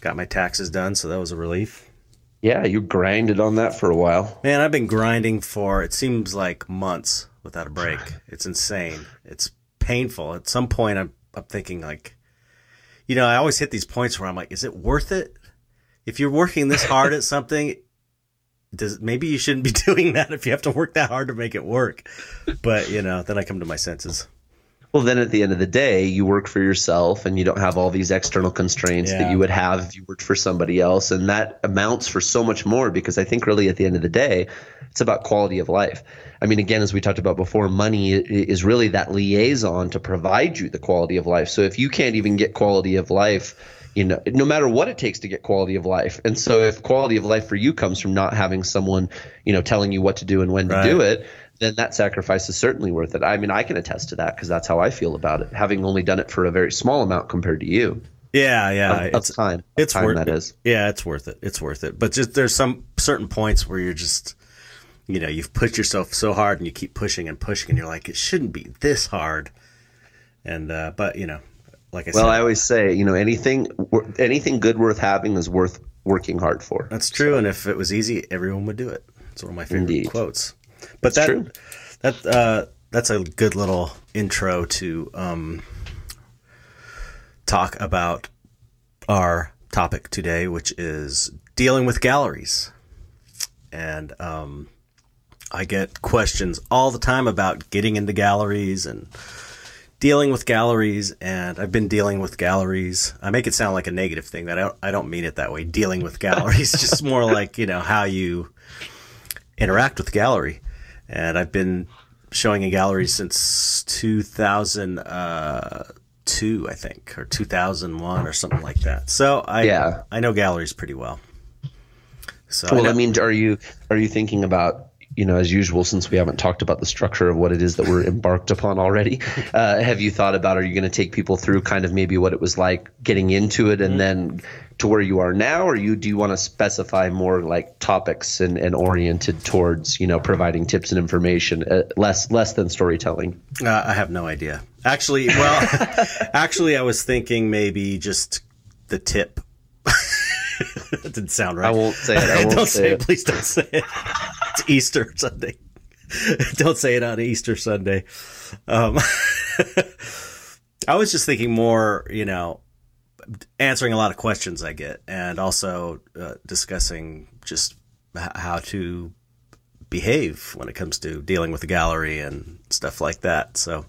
Got my taxes done, so that was a relief. Yeah, you grinded on that for a while. Man, I've been grinding for it seems like months without a break. It's insane. It's painful. At some point, I'm I'm thinking like, you know, I always hit these points where I'm like, is it worth it? If you're working this hard at something, does maybe you shouldn't be doing that if you have to work that hard to make it work. But you know, then I come to my senses. Well, then at the end of the day, you work for yourself and you don't have all these external constraints Yeah. that you would have if you worked for somebody else. And that amounts for so much more because I think really at the end of the day, it's about quality of life. I mean, again, as we talked about before, money is really that liaison to provide you the quality of life. So if you can't even get quality of life, you know, no matter what it takes to get quality of life. And so if quality of life for you comes from not having someone, you know, telling you what to do and when Right. to do it, then that sacrifice is certainly worth it. I mean, I can attest to that because that's how I feel about it, having only done it for a very small amount compared to you. Yeah, yeah. of, of it's time. Of it's time worth that is. Yeah, it's worth it. It's worth it. But just there's some certain points where you're just you know, you've pushed yourself so hard and you keep pushing and pushing and you're like, it shouldn't be this hard. And uh but you know, like I said, Well, said, I always say, you know, anything anything good worth having is worth working hard for. that's true. And if it was easy, everyone would do it. It's one of my favorite Indeed. quotes. But That's that true. that uh that's a good little intro to um talk about our topic today, which is dealing with galleries. And um, I get questions all the time about getting into galleries and dealing with galleries. And I've been dealing with galleries. I make it sound like a negative thing, that I don't, I don't mean it that way. Dealing with galleries, just more like you know how you interact with gallery. And I've been showing in galleries since 2002, I think, or 2001 or something like that. So I Yeah. I know galleries pretty well. So Well, know- I mean, are you are you thinking about you know, as usual, since we haven't talked about the structure of what it is that we're embarked upon already, uh, have you thought about? Are you going to take people through kind of maybe what it was like getting into it, and Mm-hmm. then to where you are now, or you do you want to specify more like topics and, and oriented towards you know providing tips and information, uh, less less than storytelling? Uh, I have no idea. Actually, well, actually, I was thinking maybe just the tip. that didn't sound right. I won't say it. I won't don't say say it. it. Please don't say it. It's Easter Sunday. don't say it on Easter Sunday. Um, I was just thinking more, you know, answering a lot of questions I get, and also uh, discussing just h- how to behave when it comes to dealing with the gallery and stuff like that. So.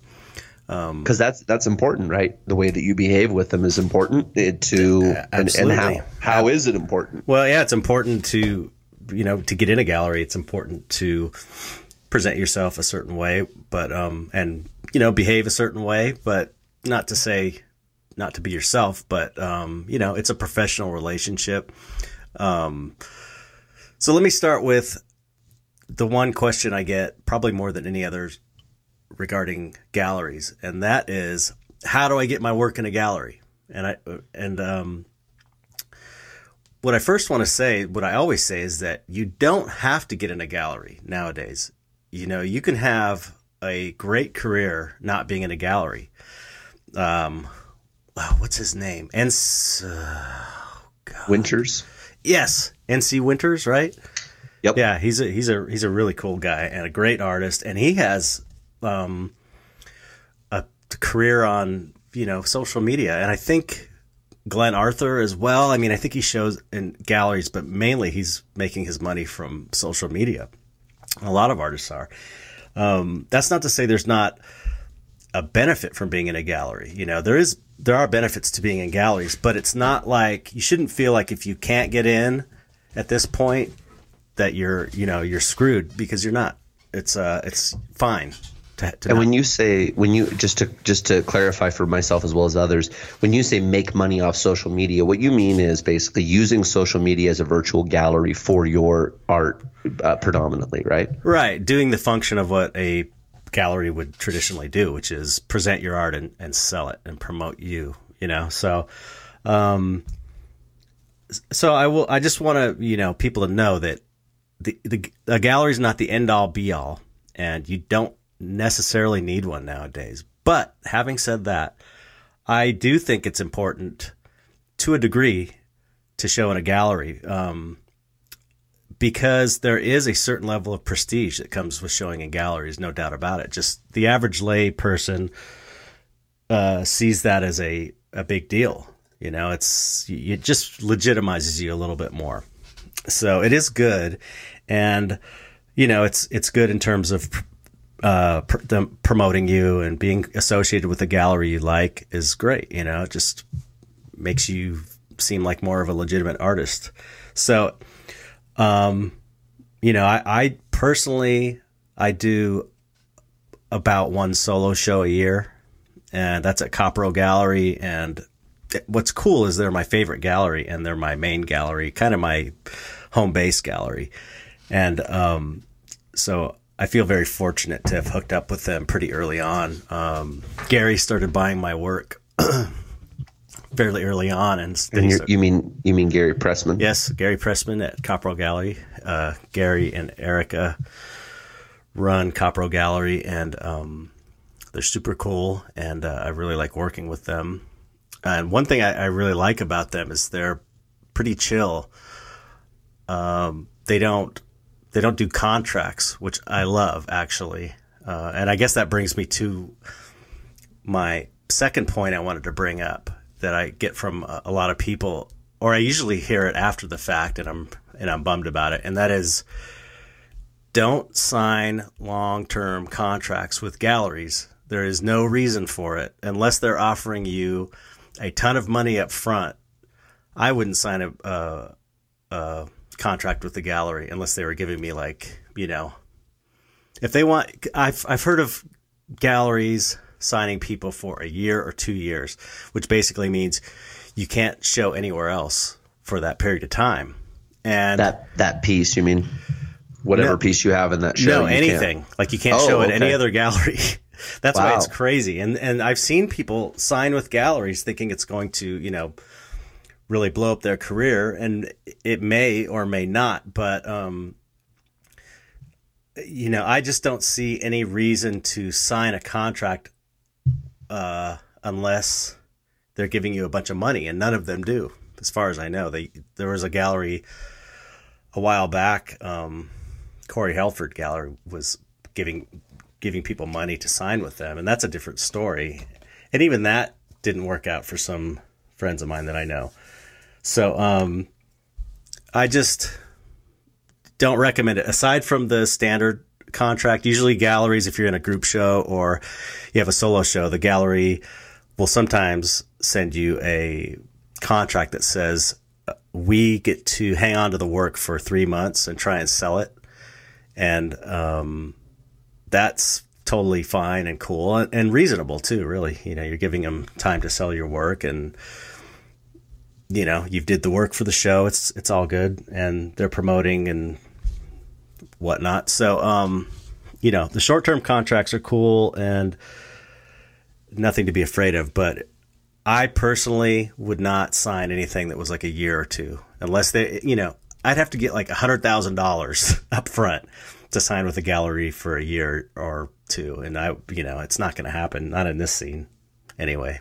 because that's that's important, right? The way that you behave with them is important uh, to and, and absolutely. how how is it important? Well, yeah, it's important to, you know, to get in a gallery. It's important to present yourself a certain way, but um, and you know, behave a certain way, but not to say not to be yourself, but um, you know, it's a professional relationship. Um, so let me start with the one question I get probably more than any others regarding galleries, and that is, how do I get my work in a gallery? And I and um, what I first want to say, what I always say is that you don't have to get in a gallery nowadays. You know, you can have a great career not being in a gallery. Um, what's his name? And Winters. yes, NC Winters, right? Yep. Yeah, he's a he's a he's a really cool guy and a great artist, and he has um, a career on you know social media, and I think Glenn Arthur as well. I mean, I think he shows in galleries, but mainly he's making his money from social media. A lot of artists are. Um, that's not to say there's not a benefit from being in a gallery. You know, there is there are benefits to being in galleries, but it's not like you shouldn't feel like if you can't get in at this point that you're you know you're screwed because you're not. It's uh it's fine To, to And not- when you say when you just to just to clarify for myself as well as others, when you say make money off social media, what you mean is basically using social media as a virtual gallery for your art uh, predominantly, right? right, doing the function of what a gallery would traditionally do, which is present your art and, and sell it and promote you. You know, so um, so I will. I just want to you know people to know that the the a gallery is not the end all be all, and you don't necessarily need one nowadays. But having said that, I do think it's important to a degree to show in a gallery um, because there is a certain level of prestige that comes with showing in galleries, no doubt about it. Just the average lay person uh, sees that as a, a big deal. You know, it's it just legitimizes you a little bit more. So it is good, and you know, it's it's good in terms of uh, pr- them promoting you and being associated with a gallery you like is great. You know, it just makes you seem like more of a legitimate artist. So, um, you know, I, I personally I do about one solo show a year, and that's at Copro Gallery. And what's cool is they're my favorite gallery, and they're my main gallery, kind of my home base gallery, and um, so I feel very fortunate to have hooked up with them pretty early on. Um, Gary started buying my work fairly early on, and, And you mean you mean Gary Pressman? Yes, Gary Pressman at Copro Gallery. Uh, Gary and Erica run Copro Gallery, and um, they're super cool, and uh, I really like working with them. And one thing I, I really like about them is they're pretty chill. Um, they don't they don't do contracts, which I love actually. Uh, and I guess that brings me to my second point I wanted to bring up that I get from a, a lot of people, or I usually hear it after the fact, and I'm and I'm bummed about it. And that is, don't sign long term contracts with galleries. There is no reason for it unless they're offering you a ton of money up front. I wouldn't sign a, a, a contract with the gallery unless they were giving me like you know if they want I've I've heard of galleries signing people for a year or 2 years which basically means you can't show anywhere else for that period of time and That that piece, you mean? Whatever No. piece you have in that show. no you can't- anything like you can't Oh, show it in any other gallery that's why it's crazy and and I've seen people sign with galleries thinking it's going to you know really blow up their career and it may or may not but um you know I just don't see any reason to sign a contract uh unless they're giving you a bunch of money and none of them do as far as I know they there was a gallery a while back um Corey Helford Gallery was giving giving people money to sign with them, and that's a different story. And even that didn't work out for some friends of mine that I know. So um, I just don't recommend it. Aside from the standard contract, usually galleries, if you're in a group show or you have a solo show, the gallery will sometimes send you a contract that says uh, we get to hang on to the work for three months and try and sell it and um, that's totally fine and cool and, and reasonable too. Really, you know, you're giving them time to sell your work, and you know, you've did the work for the show. It's it's all good, and they're promoting and whatnot. So, um, you know, the short term contracts are cool and nothing to be afraid of, but. I personally would not sign anything that was like a year or two, unless they, you know, I'd have to get like a hundred thousand dollars up front to sign with a gallery for a year or two, and I, you know, it's not going to happen, not in this scene, anyway.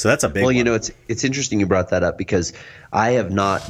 So that's a big. Well, you one. know, it's it's interesting you brought that up because I have not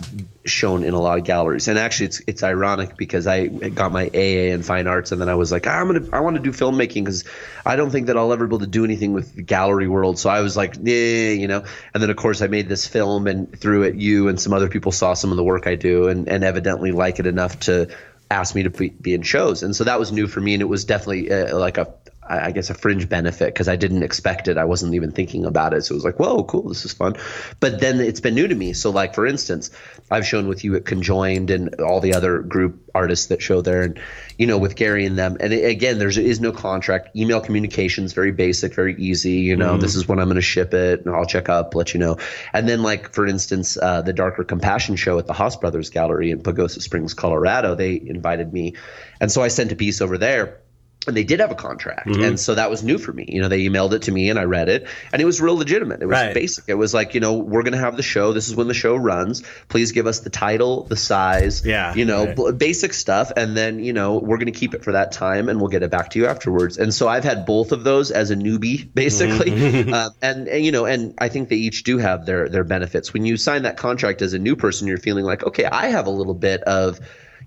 shown in a lot of galleries, and actually, it's it's ironic because I got my AA in fine arts, and then I was like, I'm gonna I want to do filmmaking because I don't think that I'll ever be able to do anything with the gallery world. So I was like, yeah, you know, and then of course I made this film, and through it, you and some other people saw some of the work I do, and and evidently like it enough to ask me to be, be in shows, and so that was new for me, and it was definitely uh, like a I guess a fringe benefit because I didn't expect it. I wasn't even thinking about it. So it was like, whoa, cool, this is fun. But then it's been new to me. So like for instance, I've shown with you at Conjoined and all the other group artists that show there, and you know with Gary and them. And again, there is no contract. Email communications, very basic, very easy. You know, mm-hmm. this is when I'm going to ship it, and I'll check up, let you know. And then like for instance, uh, the Darker Compassion show at the Haas Brothers Gallery in Pagosa Springs, Colorado, they invited me, and so I sent a piece over there and they did have a contract. Mm-hmm. and so that was new for me. You know they emailed it to me and i read it and it was real legitimate. It was right. basic. It was like you know we're going to have the show. This is when the show runs. Please give us the title the size yeah you know right. basic stuff and then you know we're going to keep it for that time and we'll get it back to you afterwards. And so i've had both of those as a newbie basically. Mm-hmm. uh, and, and you know and i think they each do have their their benefits. When you sign that contract as a new person you're feeling like okay i have a little bit of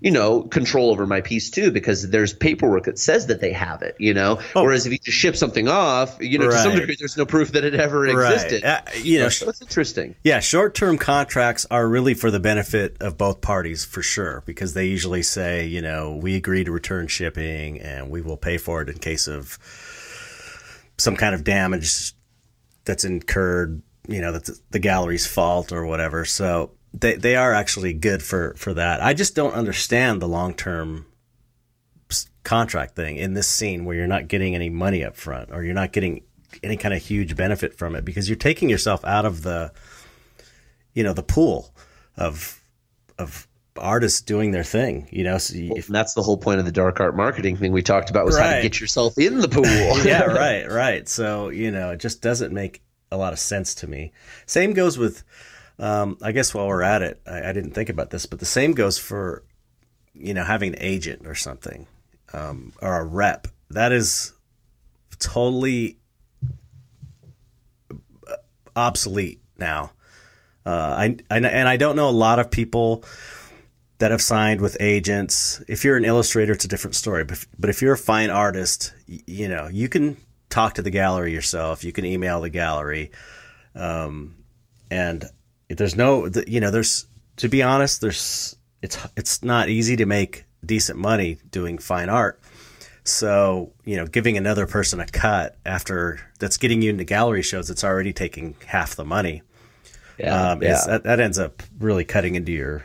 you know, control over my piece too, because there's paperwork that says that they have it, you know. Oh. Whereas if you just ship something off, you know, right. to some degree, there's no proof that it ever existed. Right. Uh, you know, so it's interesting. Yeah, short-term contracts are really for the benefit of both parties for sure, because they usually say, you know, we agree to return shipping and we will pay for it in case of some kind of damage that's incurred, you know, that's the gallery's fault or whatever. So they they are actually good for for that. I just don't understand the long term contract thing in this scene where you're not getting any money up front or you're not getting any kind of huge benefit from it because you're taking yourself out of the you know the pool of of artists doing their thing you know so if, that's the whole point of the dark art marketing thing we talked about was right. how to get yourself in the pool yeah right right so you know it just doesn't make a lot of sense to me same goes with um, I guess while we're at it, I, I, didn't think about this, but the same goes for, you know, having an agent or something, um, or a rep. That is totally obsolete now. Uh, I, I and I don't know a lot of people that have signed with agents. If you're an illustrator, it's a different story. But, but if you're a fine artist, you, you know you can talk to the gallery yourself. You can email the gallery, um, and there's no you know there's to be honest there's it's it's not easy to make decent money doing fine art so you know giving another person a cut after that's getting you into gallery shows it's already taking half the money yeah, um, yeah. That, that ends up really cutting into your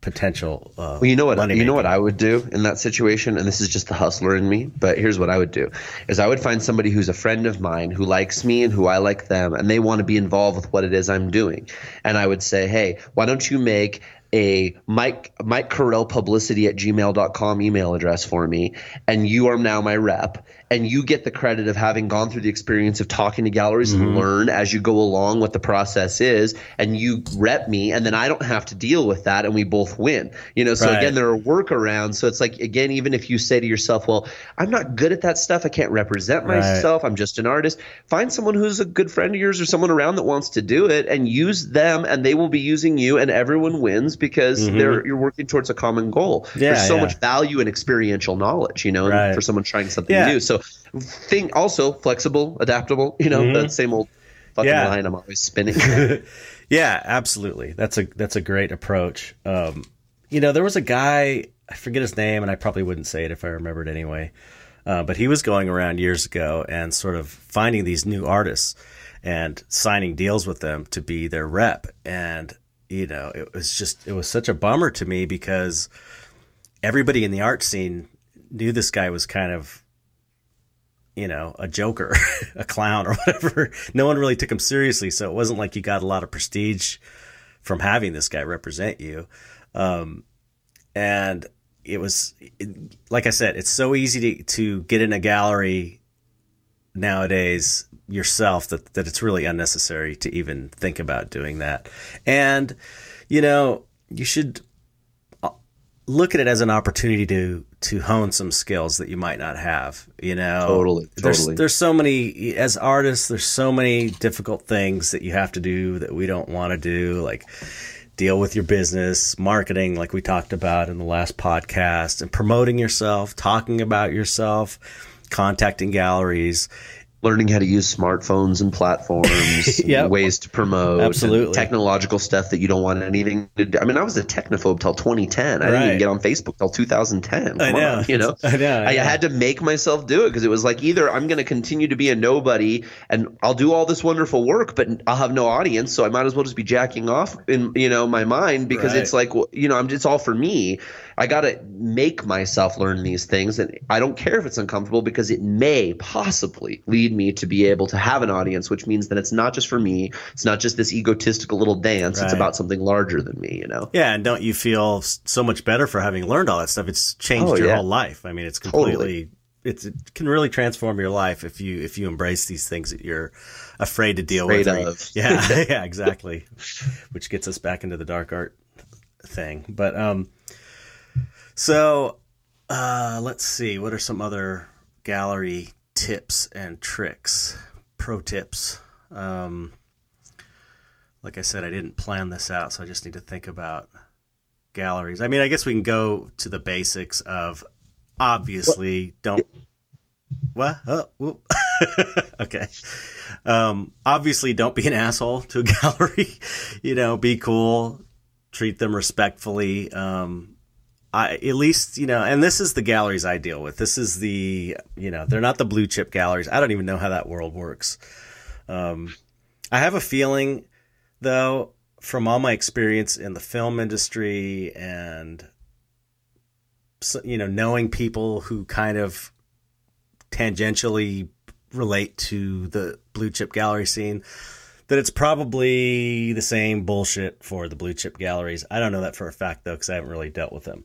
potential. Uh, well, you know what? You making. know what I would do in that situation, and this is just the hustler in me. But here's what I would do: is I would find somebody who's a friend of mine who likes me and who I like them, and they want to be involved with what it is I'm doing. And I would say, hey, why don't you make a Mike Mike Correll publicity at gmail.com email address for me, and you are now my rep and you get the credit of having gone through the experience of talking to galleries mm-hmm. and learn as you go along what the process is and you rep me and then I don't have to deal with that and we both win. You know, so right. again there are workarounds. So it's like again even if you say to yourself, "Well, I'm not good at that stuff. I can't represent myself. Right. I'm just an artist." Find someone who's a good friend of yours or someone around that wants to do it and use them and they will be using you and everyone wins because mm-hmm. they're you're working towards a common goal. Yeah, There's so yeah. much value in experiential knowledge, you know, right. for someone trying something yeah. new. So Think also flexible, adaptable. You know, mm-hmm. that same old fucking yeah. line I'm always spinning. yeah, absolutely. That's a that's a great approach. Um, you know, there was a guy I forget his name, and I probably wouldn't say it if I remembered anyway. Uh, but he was going around years ago and sort of finding these new artists and signing deals with them to be their rep. And you know, it was just it was such a bummer to me because everybody in the art scene knew this guy was kind of you know, a joker, a clown, or whatever. No one really took him seriously, so it wasn't like you got a lot of prestige from having this guy represent you. Um, and it was, like I said, it's so easy to, to get in a gallery nowadays yourself that, that it's really unnecessary to even think about doing that. And, you know, you should look at it as an opportunity to to hone some skills that you might not have. You know, totally, totally. There's, there's so many as artists. There's so many difficult things that you have to do that we don't want to do, like deal with your business, marketing, like we talked about in the last podcast, and promoting yourself, talking about yourself, contacting galleries. Learning how to use smartphones and platforms, Yep. ways to promote, Absolutely. technological stuff that you don't want anything to do. I mean, I was a technophobe till 2010. I didn't even get on Facebook till 2010. Come I know. on, you know, I know, I yeah. had to make myself do it because it was like either I'm going to continue to be a nobody and I'll do all this wonderful work, but I'll have no audience, so I might as well just be jacking off in you know my mind because Right. it's like you know I'm it's all for me. I got to make myself learn these things, and I don't care if it's uncomfortable because it may possibly lead me to be able to have an audience, which means that it's not just for me. It's not just this egotistical little dance. It's about something larger than me. You know. Yeah, and don't you feel so much better for having learned all that stuff? It's changed Oh, your yeah. whole life. I mean, it's Totally. completely. It's, it can really transform your life if you if you embrace these things that you're afraid to deal with. Afraid of. Yeah, yeah, exactly. Which gets us back into the dark art thing. But um, so uh, let's see. What are some other gallery tips and tricks? Pro tips. Um, like I said, I didn't plan this out, so I just need to think about galleries. I mean, I guess we can go to the basics of obviously don't. What? Oh, okay. Um, obviously, don't be an asshole to a gallery. you know, be cool, treat them respectfully. Um, I at least you know, and this is the galleries I deal with. This is the you know, they're not the blue chip galleries. I don't even know how that world works. Um, I have a feeling, though, from all my experience in the film industry and you know, knowing people who kind of tangentially relate to the blue chip gallery scene, that it's probably the same bullshit for the blue chip galleries. I don't know that for a fact though, because I haven't really dealt with them.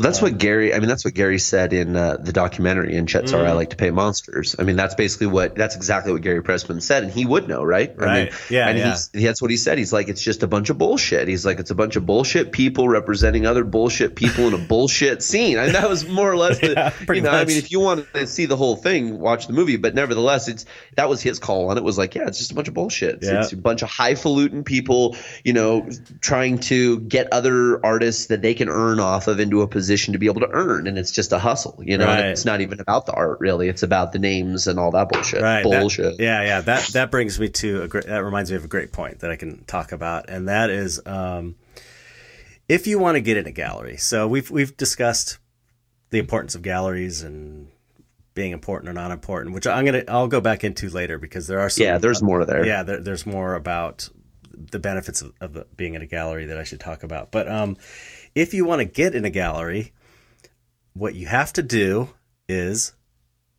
Well, that's what Gary. I mean, that's what Gary said in uh, the documentary in Chet Mm. Sorry, I Like to Pay Monsters. I mean, that's basically what. That's exactly what Gary Pressman said, and he would know, right? I mean, Yeah, And yeah. he's, that's what he said. He's like, it's just a bunch of bullshit. He's like, it's a bunch of bullshit people representing other bullshit people in a bullshit scene. I And that was more or less. The, Yeah, pretty you know, I mean, if you want to see the whole thing, watch the movie. But nevertheless, it's that was his call on it. Was like, yeah, it's just a bunch of bullshit. It's, Yeah. it's a bunch of highfalutin people, you know, trying to get other artists that they can earn off of into a position to be able to earn, and it's just a hustle, you know. Right. it's not even about the art, really. It's about the names and all that bullshit. Right. that- Bullshit. yeah, yeah. That that brings me to a great. That reminds me of a great point that I can talk about, and that is, um, if you want to get in a gallery. So we've we've discussed the importance of galleries and being important or not important, which I'm gonna I'll go back into later because there are some. Yeah, there's more there. Yeah, there, there's more about the benefits of, of being in a gallery that I should talk about. But um, if you want to get in a gallery, what you have to do is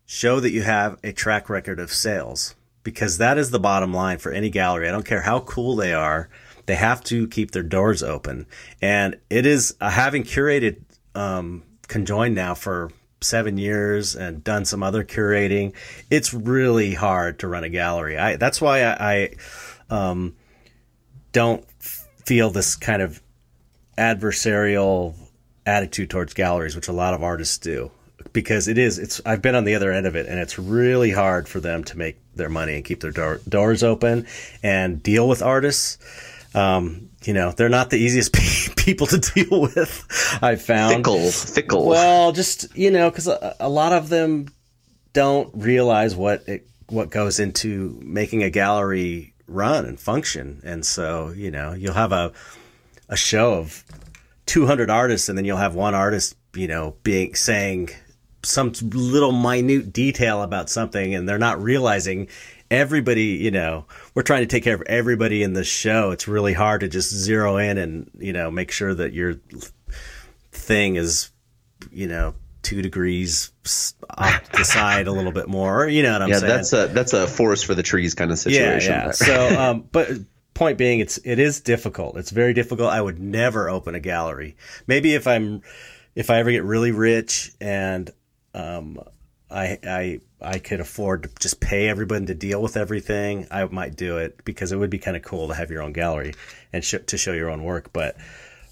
show that you have a track record of sales because that is the bottom line for any gallery. I don't care how cool they are, they have to keep their doors open. And it is uh, having curated um, conjoined now for seven years and done some other curating. It's really hard to run a gallery. I that's why I, I um, don't feel this kind of adversarial attitude towards galleries, which a lot of artists do, because it is. It's I've been on the other end of it, and it's really hard for them to make their money and keep their door, doors open and deal with artists. Um, you know, they're not the easiest pe- people to deal with. I've found Fickle, fickle. well, just you know, because a, a lot of them don't realize what it what goes into making a gallery run and function, and so you know, you'll have a a show of 200 artists, and then you'll have one artist, you know, being saying some little minute detail about something, and they're not realizing everybody. You know, we're trying to take care of everybody in the show. It's really hard to just zero in and you know make sure that your thing is, you know, two degrees off the side a little bit more. You know what I'm yeah, saying? Yeah, that's a that's a forest for the trees kind of situation. Yeah, yeah. so, um, but point being, it's it is difficult. It's very difficult. I would never open a gallery. Maybe if I'm if I ever get really rich and um, I I I could afford to just pay everybody to deal with everything, I might do it because it would be kind of cool to have your own gallery and sh- to show your own work. But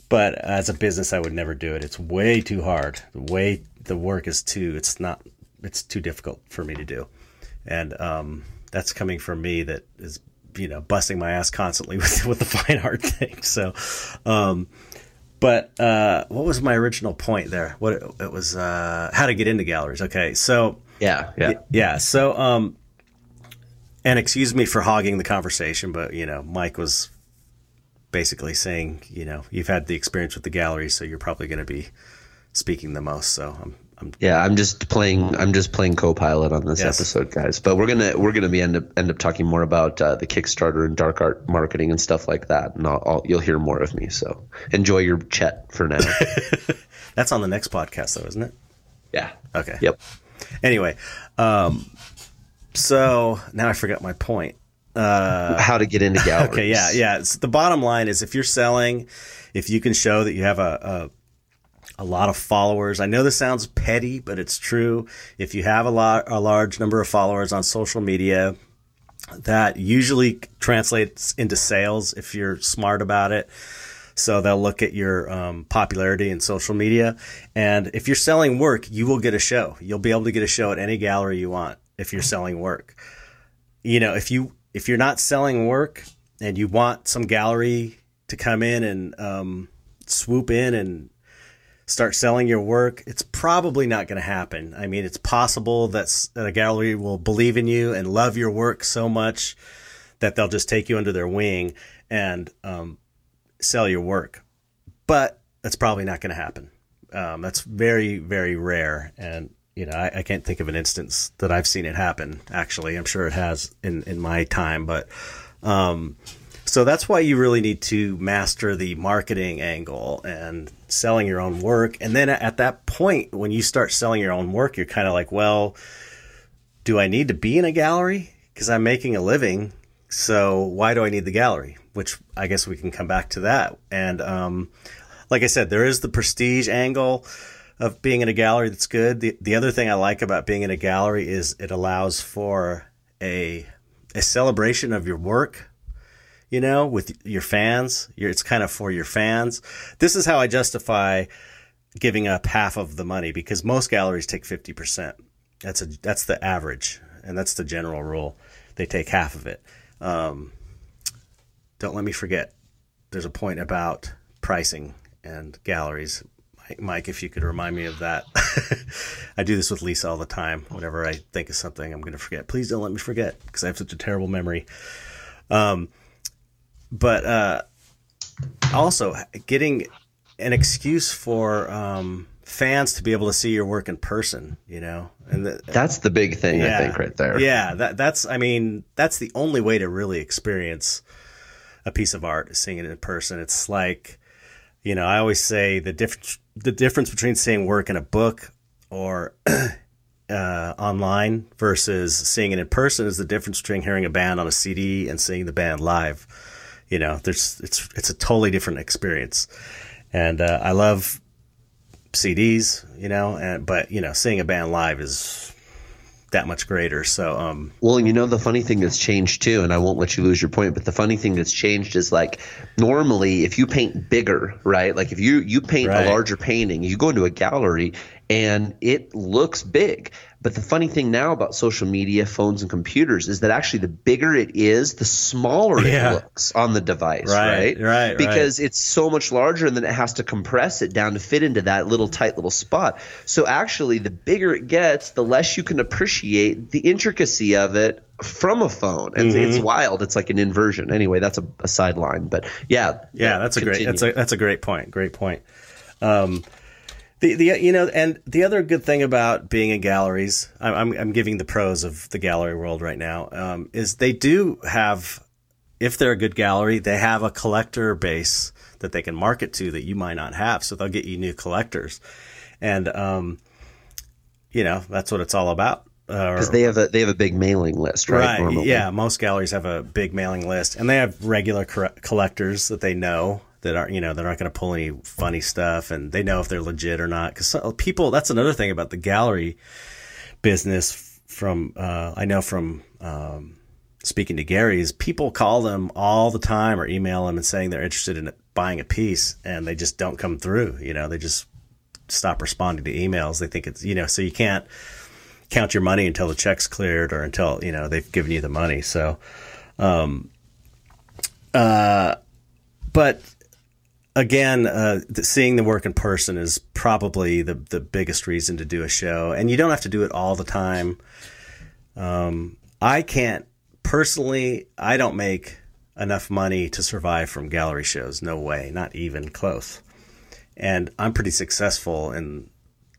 but as a business, I would never do it. It's way too hard. The way the work is too. It's not. It's too difficult for me to do, and um, that's coming from me that is you know busting my ass constantly with with the fine art thing. So, um, but uh, what was my original point there? What it, it was uh, how to get into galleries. Okay, so yeah, yeah. yeah. So, um, and excuse me for hogging the conversation, but you know, Mike was basically saying, you know, you've had the experience with the gallery, so you're probably going to be speaking the most. So I'm, I'm yeah, I'm just playing. I'm just playing co-pilot on this Yes. episode, guys. But we're gonna we're gonna be end up end up talking more about uh, the Kickstarter and dark art marketing and stuff like that. And I'll, I'll, you'll hear more of me. So enjoy your chat for now. that's on the next podcast, though, isn't it? yeah. Okay. Yep. Anyway, um, so now I forgot my point. How to get into galleries? Okay, yeah, yeah. It's, the bottom line is if you're selling, if you can show that you have a, a a lot of followers. I know this sounds petty, but it's true. If you have a lot a large number of followers on social media, that usually translates into sales if you're smart about it. So they'll look at your um, popularity in social media, and if you're selling work, you will get a show. You'll be able to get a show at any gallery you want if you're selling work you know, if you if you're not selling work and you want some gallery to come in and um, swoop in and start selling your work, it's probably not going to happen. I mean, it's possible that a gallery will believe in you and love your work so much that they'll just take you under their wing and um, sell your work. But that's probably not going to happen. Um, that's very, very rare. And, you know, I, I can't think of an instance that I've seen it happen, actually. I'm sure it has in, in my time. But um, so that's why you really need to master the marketing angle and selling your own work. And then at that point, when you start selling your own work, you're kind of like, well, do I need to be in a gallery? Because I'm making a living. So why do I need the gallery? Which I guess we can come back to that. And um, like I said, there is the prestige angle of being in a gallery that's good. The, the other thing I like about being in a gallery is it allows for a a celebration of your work you know, with your fans. Your, it's kind of for your fans. This is how I justify giving up half of the money because most galleries take 50%. That's a that's the average and that's the general rule. They take half of it. Um, don't let me forget. There's a point about pricing and galleries. Mike- Mike, if you could remind me of that. I do this with Lisa all the time. Whenever I think of something, I'm going to forget. Please don't let me forget because I have such a terrible memory but uh, also getting an excuse for um, fans to be able to see your work in person, you know, and the, That's the big thing, I think, right there. Yeah, that that's I mean that's the only way to really experience a piece of art is seeing it in person. It's like, you know, I always say the difference the difference between seeing work in a book or uh, online versus seeing it in person is the difference between hearing a band on a CD and seeing the band live. You know, there's it's it's a totally different experience, and uh, I love CDs. You know, and but you know, seeing a band live is that much greater. So, um, Well, you know the funny thing that's changed too, and I won't let you lose your point, but the funny thing that's changed is like normally if you paint bigger, right? Like if you you paint Right. a larger painting, you go into a gallery and it looks big. But the funny thing now about social media, phones and computers is that actually the bigger it is, the smaller Yeah. it looks on the device, Right, right? right, right. Because it's so much larger and then it has to compress it down to fit into that little tight little spot. So actually the bigger it gets, the less you can appreciate the intricacy of it from a phone. And Mm-hmm. it's wild. It's like an inversion. Anyway, that's a, a sideline. But yeah. yeah, that's a great continue. that's a that's a great point. Great point. Um, the the you know, and the other good thing about being in galleries, I'm I'm, I'm giving the pros of the gallery world right now, um, is they do have, if they're a good gallery, they have a collector base that they can market to that you might not have, so they'll get you new collectors, and um, you know that's what it's all about. Uh, because they have a they have a big mailing list, right? Right. Yeah. Most galleries have a big mailing list, and they have regular collectors that they know that are you know they're not going to pull any funny stuff, and they know if they're legit or not. Because people, that's another thing about the gallery business. From uh, I know from um, speaking to Gary is people call them all the time or email them and saying they're interested in buying a piece, and they just don't come through. You know, they just stop responding to emails. They think it's you know, so you can't count your money until the check's cleared or until you know they've given you the money. So, um, uh, but again, uh, seeing the work in person is probably the the biggest reason to do a show, and you don't have to do it all the time. Um, I can't personally, I don't make enough money to survive from gallery shows. No way, not even close. And I'm pretty successful in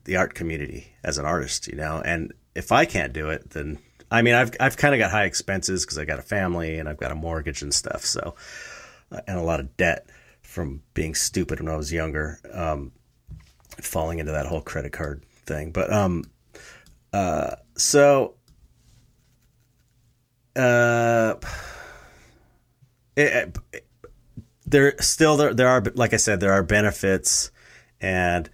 the art community as an artist, you know. And if I can't do it, then I mean, I've I've kind of got high expenses because I got a family and I've got a mortgage and stuff, so uh, and a lot of debt from being stupid when I was younger, um, falling into that whole credit card thing. But um, uh, so uh, it, it, there still there there are like I said there are benefits, and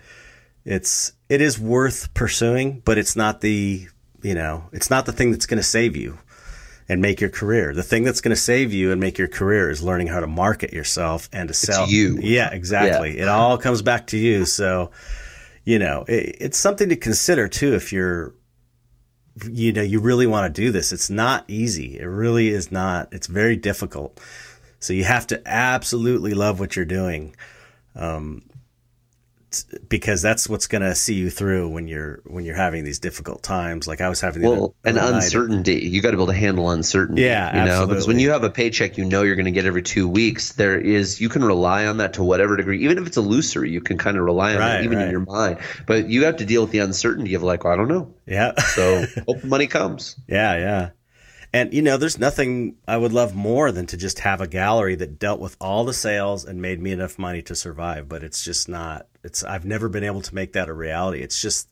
it's it is worth pursuing, but it's not the you know it's not the thing that's going to save you and make your career. The thing that's going to save you and make your career is learning how to market yourself and to sell. It's you. Yeah, exactly. Yeah. It all comes back to you. So, you know, it, it's something to consider too if you're you know you really want to do this it's not easy it really is not it's very difficult so you have to absolutely love what you're doing um, because that's what's going to see you through when you're when you're having these difficult times. Like i was having well and uncertainty. You got to be able to handle uncertainty yeah you absolutely. know because when you have a paycheck you know you're going to get every two weeks. There is you can rely on that to whatever degree even if it's illusory you can kind of rely on right, it even right. in your mind. But you have to deal with the uncertainty of like well, i don't know. Yeah. So hope money comes. Yeah yeah and you know, there's nothing I would love more than to just have a gallery that dealt with all the sales and made me enough money to survive. But it's just not. It's I've never been able to make that a reality. It's just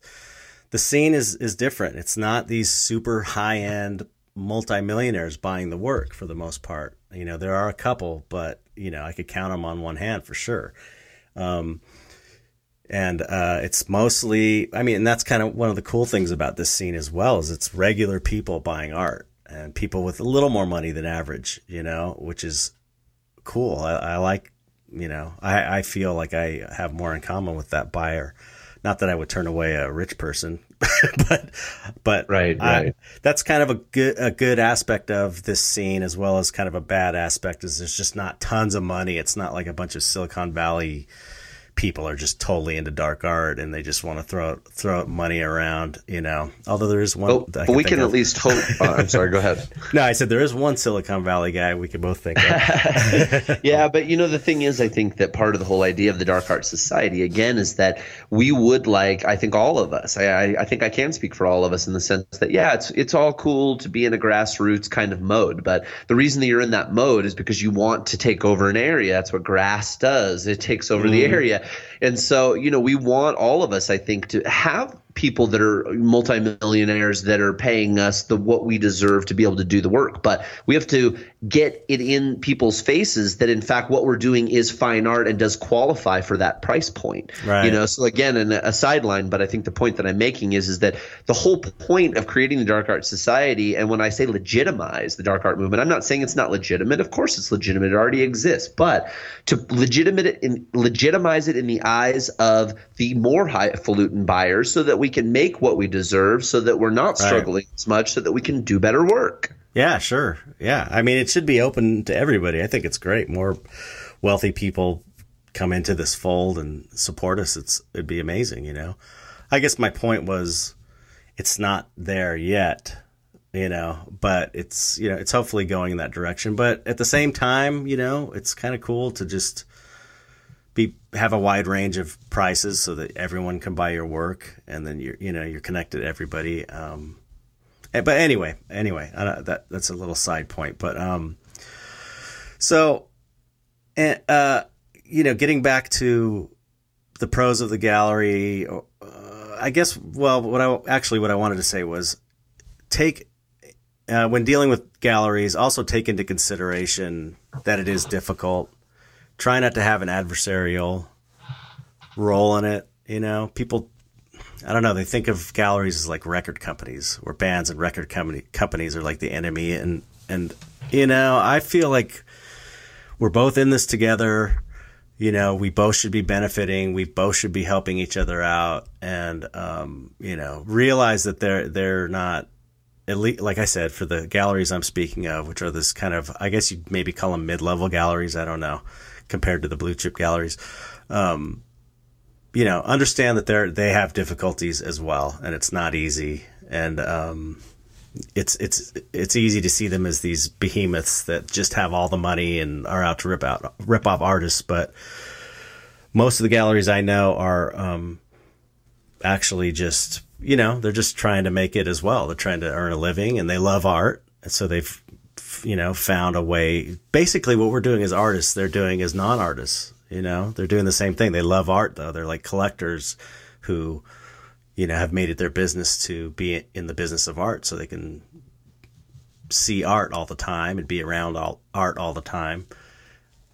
the scene is is different. It's not these super high end multimillionaires buying the work for the most part. You know, there are a couple, but you know, I could count them on one hand for sure. Um, and uh, it's mostly, I mean, and that's kind of one of the cool things about this scene as well is it's regular people buying art and people with a little more money than average, you know, which is cool. I, I like, you know, I, I feel like I have more in common with that buyer. Not that I would turn away a rich person, but but right, I, right. that's kind of a good a good aspect of this scene as well as kind of a bad aspect is there's just not tons of money. It's not like a bunch of Silicon Valley people are just totally into dark art and they just want to throw throw money around, you know. Although there is one, oh, but we can of. at least hope. Uh, I'm sorry. Go ahead. no, I said there is one Silicon Valley guy we could both think of. yeah, but you know the thing is, I think that part of the whole idea of the Dark Art Society again is that we would like. I think all of us. I, I, I think I can speak for all of us in the sense that yeah, it's it's all cool to be in a grassroots kind of mode, but the reason that you're in that mode is because you want to take over an area. That's what grass does. It takes over mm. the area and so, you know, we want all of us, I think, to have people that are multimillionaires that are paying us the what we deserve to be able to do the work. But we have to get it in people's faces that in fact what we're doing is fine art and does qualify for that price point. Right. You know, so again, in a sideline, but I think the point that I'm making is is that the whole point of creating the Dark Art Society, and when I say legitimize the dark art movement, I'm not saying it's not legitimate. Of course, it's legitimate. It already exists, but to legitimate it in, legitimize it in the eyes of the more highfalutin buyers, so that we we can make what we deserve so that we're not struggling right. as much so that we can do better work. Yeah, sure. Yeah. I mean, it should be open to everybody. I think it's great. More wealthy people come into this fold and support us. It's it'd be amazing, you know. I guess my point was it's not there yet, you know, but it's, you know, it's hopefully going in that direction, but at the same time, you know, it's kind of cool to just have a wide range of prices so that everyone can buy your work, and then you're you know you're connected to everybody. Um, but anyway, anyway, that that's a little side point. But um, so, and uh, you know, getting back to the pros of the gallery, uh, I guess. Well, what I actually what I wanted to say was take uh, when dealing with galleries, also take into consideration that it is difficult try not to have an adversarial role in it. You know, people, I don't know, they think of galleries as like record companies, where bands and record company, companies are like the enemy. And, and, you know, I feel like we're both in this together. You know, we both should be benefiting. We both should be helping each other out, and um, you know, realize that they're they're not at least, like I said, for the galleries I'm speaking of, which are this kind of, I guess you maybe call them mid-level galleries. I don't know compared to the blue chip galleries. Um, you know, understand that they're they have difficulties as well, and it's not easy. And um, it's it's it's easy to see them as these behemoths that just have all the money and are out to rip out rip off artists. But most of the galleries I know are um, actually just you know they're just trying to make it as well. They're trying to earn a living and they love art, and so they've you know found a way. Basically, what we're doing as artists, they're doing as non-artists. You know, they're doing the same thing. They love art though. They're like collectors who you know, have made it their business to be in the business of art so they can see art all the time and be around all art all the time.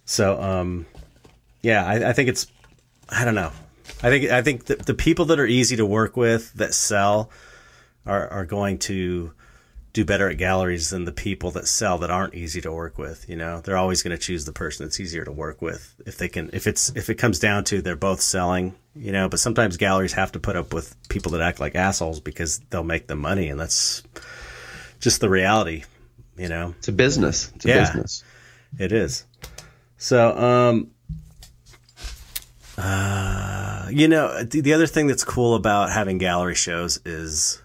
So, um, yeah, I, I think it's, I don't know. I think, I think the, the people that are easy to work with that sell are, are going to do better at galleries than the people that sell that aren't easy to work with. You know, they're always going to choose the person that's easier to work with if they can. If it's if it comes down to they're both selling, you know. But sometimes galleries have to put up with people that act like assholes because they'll make them money, and that's just the reality. You know, it's a business. It's a yeah, business. It is. So, um, uh, you know, the, the other thing that's cool about having gallery shows is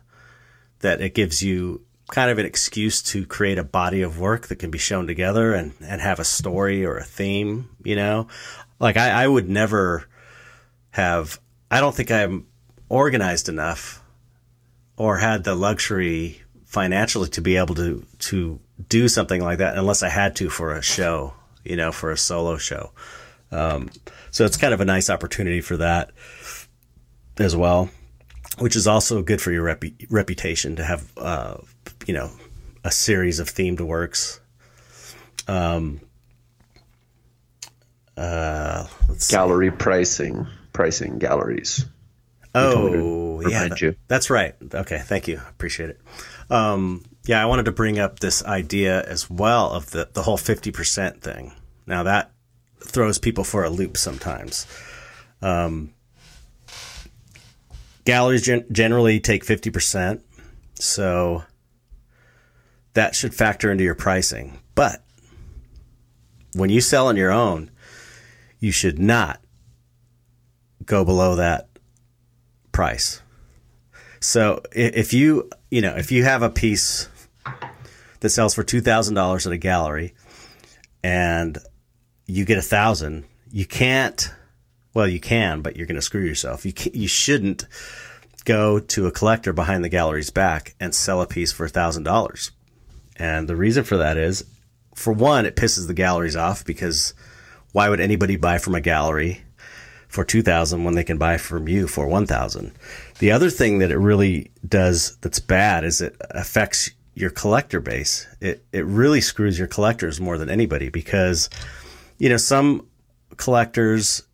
that it gives you kind of an excuse to create a body of work that can be shown together and, and have a story or a theme, you know? Like I, I would never have, I don't think I'm organized enough or had the luxury financially to be able to, to do something like that unless I had to for a show, you know, for a solo show. Um, so it's kind of a nice opportunity for that as well, which is also good for your rep- reputation to have, uh, you know, a series of themed works. Um, uh, gallery see. pricing, pricing galleries. Oh, yeah, that, that's right. Okay, thank you. Appreciate it. Um, yeah, I wanted to bring up this idea as well of the, the whole 50% thing. Now, that throws people for a loop sometimes. Um, galleries gen- generally take 50%. So that should factor into your pricing. But when you sell on your own, you should not go below that price. So if you, you know, if you have a piece that sells for $2,000 at a gallery and you get a thousand, you can't, well, you can, but you're going to screw yourself. You you shouldn't go to a collector behind the gallery's back and sell a piece for a thousand dollars and the reason for that is, for one, it pisses the galleries off because why would anybody buy from a gallery for 2000 when they can buy from you for 1000? The other thing that it really does that's bad is it affects your collector base. It it really screws your collectors more than anybody because you know some collectors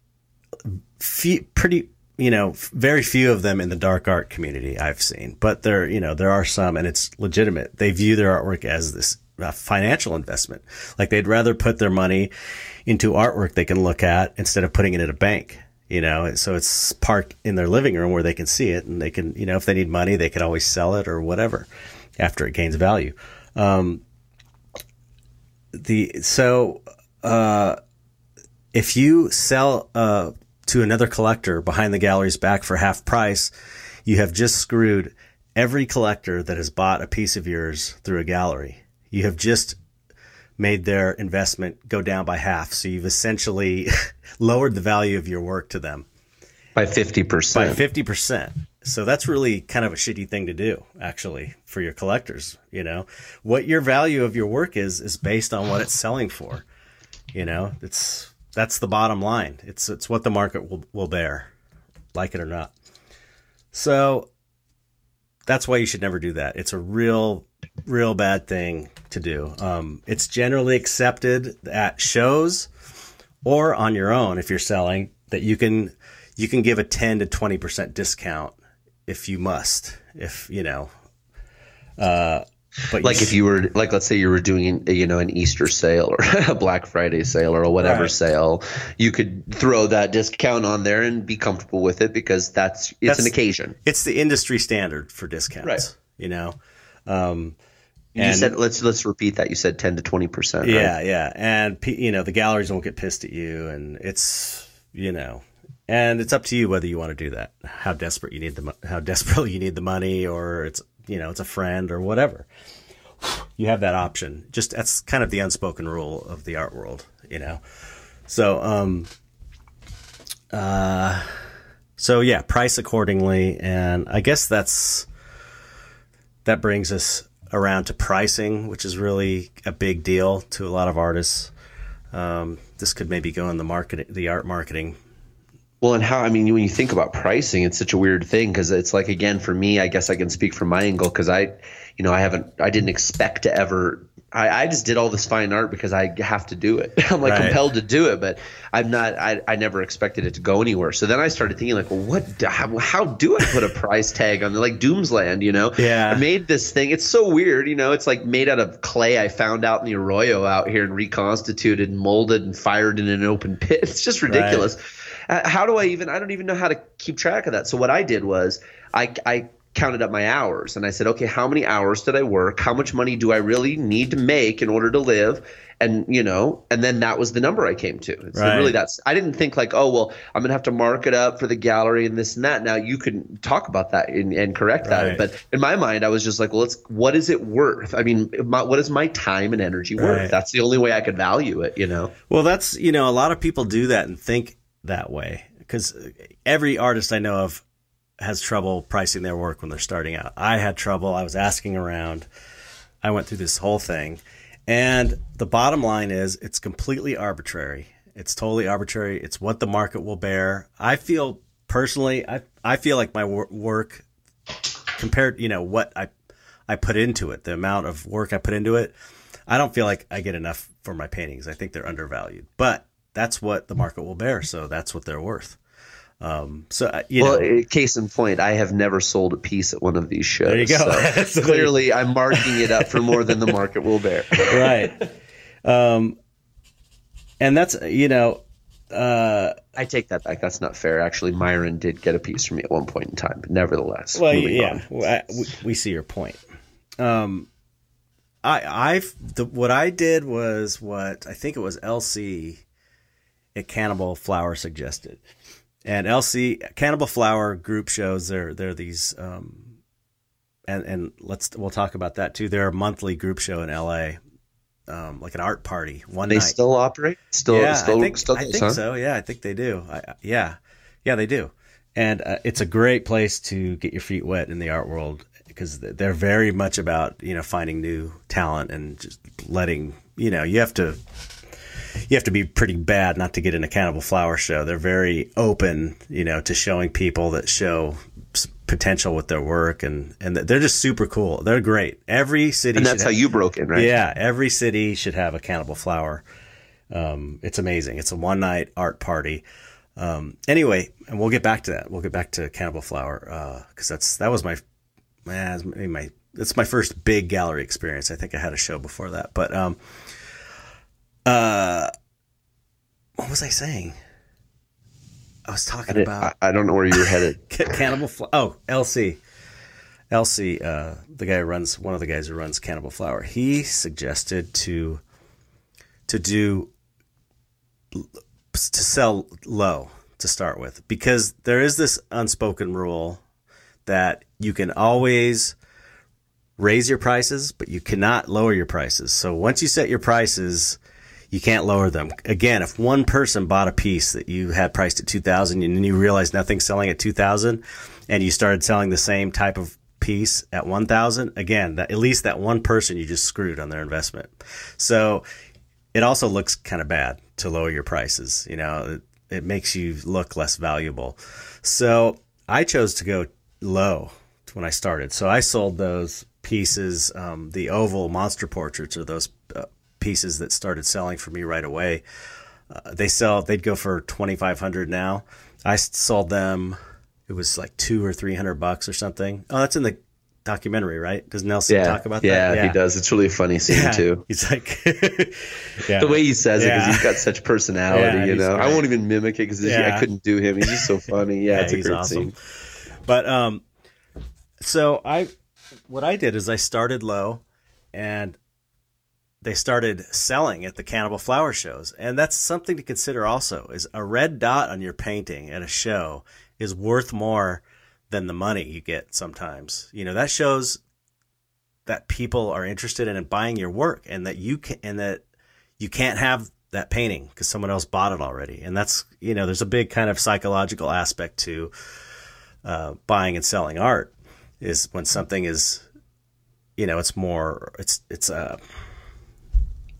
few, pretty you know, very few of them in the dark art community I've seen, but there, you know, there are some and it's legitimate. They view their artwork as this uh, financial investment. Like they'd rather put their money into artwork they can look at instead of putting it in a bank, you know, so it's parked in their living room where they can see it and they can, you know, if they need money, they can always sell it or whatever after it gains value. Um, the, so, uh, if you sell a to another collector behind the gallery's back for half price, you have just screwed every collector that has bought a piece of yours through a gallery. You have just made their investment go down by half. So you've essentially lowered the value of your work to them by 50%. By 50%. So that's really kind of a shitty thing to do, actually, for your collectors. You know, what your value of your work is, is based on what it's selling for. You know, it's that's the bottom line. It's it's what the market will will bear, like it or not. So that's why you should never do that. It's a real real bad thing to do. Um, it's generally accepted at shows or on your own if you're selling that you can you can give a 10 to 20% discount if you must if you know uh, but like if you were like let's say you were doing you know an Easter sale or a Black Friday sale or a whatever right. sale, you could throw that discount on there and be comfortable with it because that's it's that's, an occasion. It's the industry standard for discounts, right? You know. Um, and you said let's let's repeat that. You said ten to twenty percent. Yeah, yeah, and you know the galleries won't get pissed at you, and it's you know and it's up to you whether you want to do that how desperate you need the how desperately you need the money or it's you know, it's a friend or whatever. You have that option. Just that's kind of the unspoken rule of the art world, you know. So, um, uh, so yeah, price accordingly, and I guess that's that brings us around to pricing, which is really a big deal to a lot of artists. Um, this could maybe go in the market, the art marketing. Well, and how I mean, when you think about pricing, it's such a weird thing because it's like again for me, I guess I can speak from my angle because I, you know, I haven't, I didn't expect to ever I, I, just did all this fine art because I have to do it. I'm like right. compelled to do it, but I'm not. I, I never expected it to go anywhere. So then I started thinking like, well, what? How, how do I put a price tag on like Doomsland? You know? Yeah. I made this thing. It's so weird. You know, it's like made out of clay I found out in the arroyo out here and reconstituted and molded and fired in an open pit. It's just ridiculous. Right. Uh, how do I even? I don't even know how to keep track of that. So what I did was I I counted up my hours and I said, okay, how many hours did I work? How much money do I really need to make in order to live? And you know, and then that was the number I came to. So right. really that's I didn't think like, oh well, I'm gonna have to mark it up for the gallery and this and that. Now you can talk about that and, and correct that. But in my mind, I was just like, well, let's what is it worth? I mean, my, what is my time and energy worth? Right. That's the only way I could value it, you know. Well, that's you know, a lot of people do that and think that way because uh, every artist I know of has trouble pricing their work when they're starting out. I had trouble. I was asking around. I went through this whole thing. And the bottom line is it's completely arbitrary. It's totally arbitrary. It's what the market will bear. I feel personally, I, I feel like my wor- work compared, you know, what I, I put into it, the amount of work I put into it, I don't feel like I get enough for my paintings. I think they're undervalued, but that's what the market will bear. So that's what they're worth. Um, so uh, you well, know, case in point, I have never sold a piece at one of these shows. There you go. So clearly, I'm marking it up for more than the market will bear. right. Um, and that's you know, uh, I take that back. That's not fair. Actually, Myron did get a piece from me at one point in time, but nevertheless. Well, yeah, well, I, we, we, see your point. Um, I, I've the, what I did was what I think it was LC Cannibal Flower suggested and LC Cannibal Flower group shows. They're they're these, um, and and let's we'll talk about that too. They're a monthly group show in LA, um, like an art party. One they night. still operate. Still, yeah, still, I think, still I think so. Yeah, I think they do. I, yeah, yeah, they do. And uh, it's a great place to get your feet wet in the art world because they're very much about you know finding new talent and just letting you know you have to you have to be pretty bad not to get in a Cannibal Flower show. They're very open, you know, to showing people that show potential with their work, and and they're just super cool. They're great. Every city, and that's how have, you broke in, right? Yeah, every city should have a Cannibal Flower. Um, it's amazing. It's a one night art party. Um, anyway, and we'll get back to that. We'll get back to Cannibal Flower because uh, that's that was my man, my it's my first big gallery experience. I think I had a show before that, but um, uh, what was I saying? I was talking I about. I, I, don't know where you were headed. Cannibal. Fl- oh, LC. LC, uh, the guy who runs one of the guys who runs Cannibal Flower. He suggested to to do to sell low to start with because there is this unspoken rule that you can always raise your prices, but you cannot lower your prices. So once you set your prices, you can't lower them. Again, if one person bought a piece that you had priced at 2000 and you realized nothing's selling at 2000 and you started selling the same type of piece at 1000, again, that, at least that one person you just screwed on their investment. So it also looks kind of bad to lower your prices. You know, it, it makes you look less valuable. So I chose to go low when I started. So I sold those pieces, um, the oval monster portraits or those uh, pieces that started selling for me right away. Uh, they sell, they'd go for 2500 now. I sold them, it was like two or 300 bucks or something. Oh, that's in the documentary, right? Does Nelson yeah, talk about yeah, that? Yeah, he does. It's really a funny scene yeah. too. He's like, yeah. the way he says it because he's got such personality. you know, great. I won't even mimic it because I couldn't do him. He's just so funny. Yeah, it's a great awesome. scene. But um, so I, what I did is I started low, and they started selling at the Cannibal Flower shows. And that's something to consider also is a red dot on your painting at a show is worth more than the money you get sometimes. You know, that shows that people are interested in buying your work and that you can and that you can't have that painting because someone else bought it already. And that's, you know, there's a big kind of psychological aspect to uh, buying and selling art is when something is, you know, it's more, it's, it's, uh,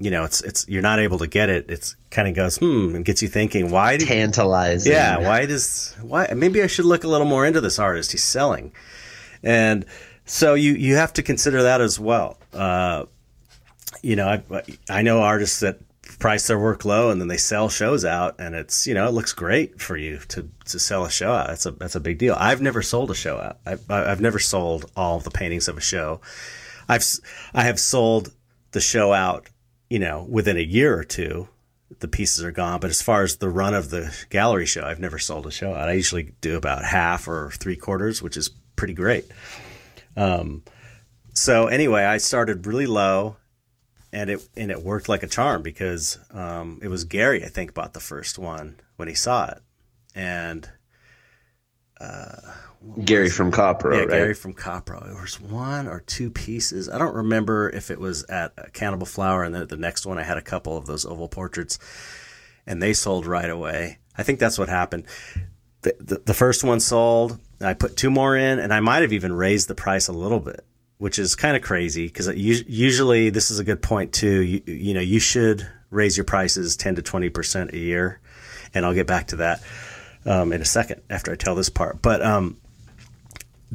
you know, it's, it's, you're not able to get it. It's kind of goes, hmm, and gets you thinking, why do, tantalizing. Yeah. Why does, why, maybe I should look a little more into this artist he's selling. And so you, you have to consider that as well. Uh, you know, I, I know artists that price their work low and then they sell shows out and it's you know it looks great for you to to sell a show out that's a that's a big deal i've never sold a show out i've, I've never sold all the paintings of a show i've i have sold the show out you know within a year or two the pieces are gone. But as far as the run of the gallery show i've never sold a show out. I usually do about half or three quarters which is pretty great. Um so anyway i started really low and it and it worked like a charm because um, it was Gary I think bought the first one when he saw it, and uh, Gary from Copro, yeah, right? Gary from Copro. It was one or two pieces. I don't remember if it was at Cannibal Flower, and then the next one I had a couple of those oval portraits, and they sold right away. I think that's what happened. The, the, the first one sold. I put two more in, and I might have even raised the price a little bit which is kind of crazy because usually this is a good point too. You, you know, you should raise your prices 10 to 20% a year. And I'll get back to that um, in a second after I tell this part. But um,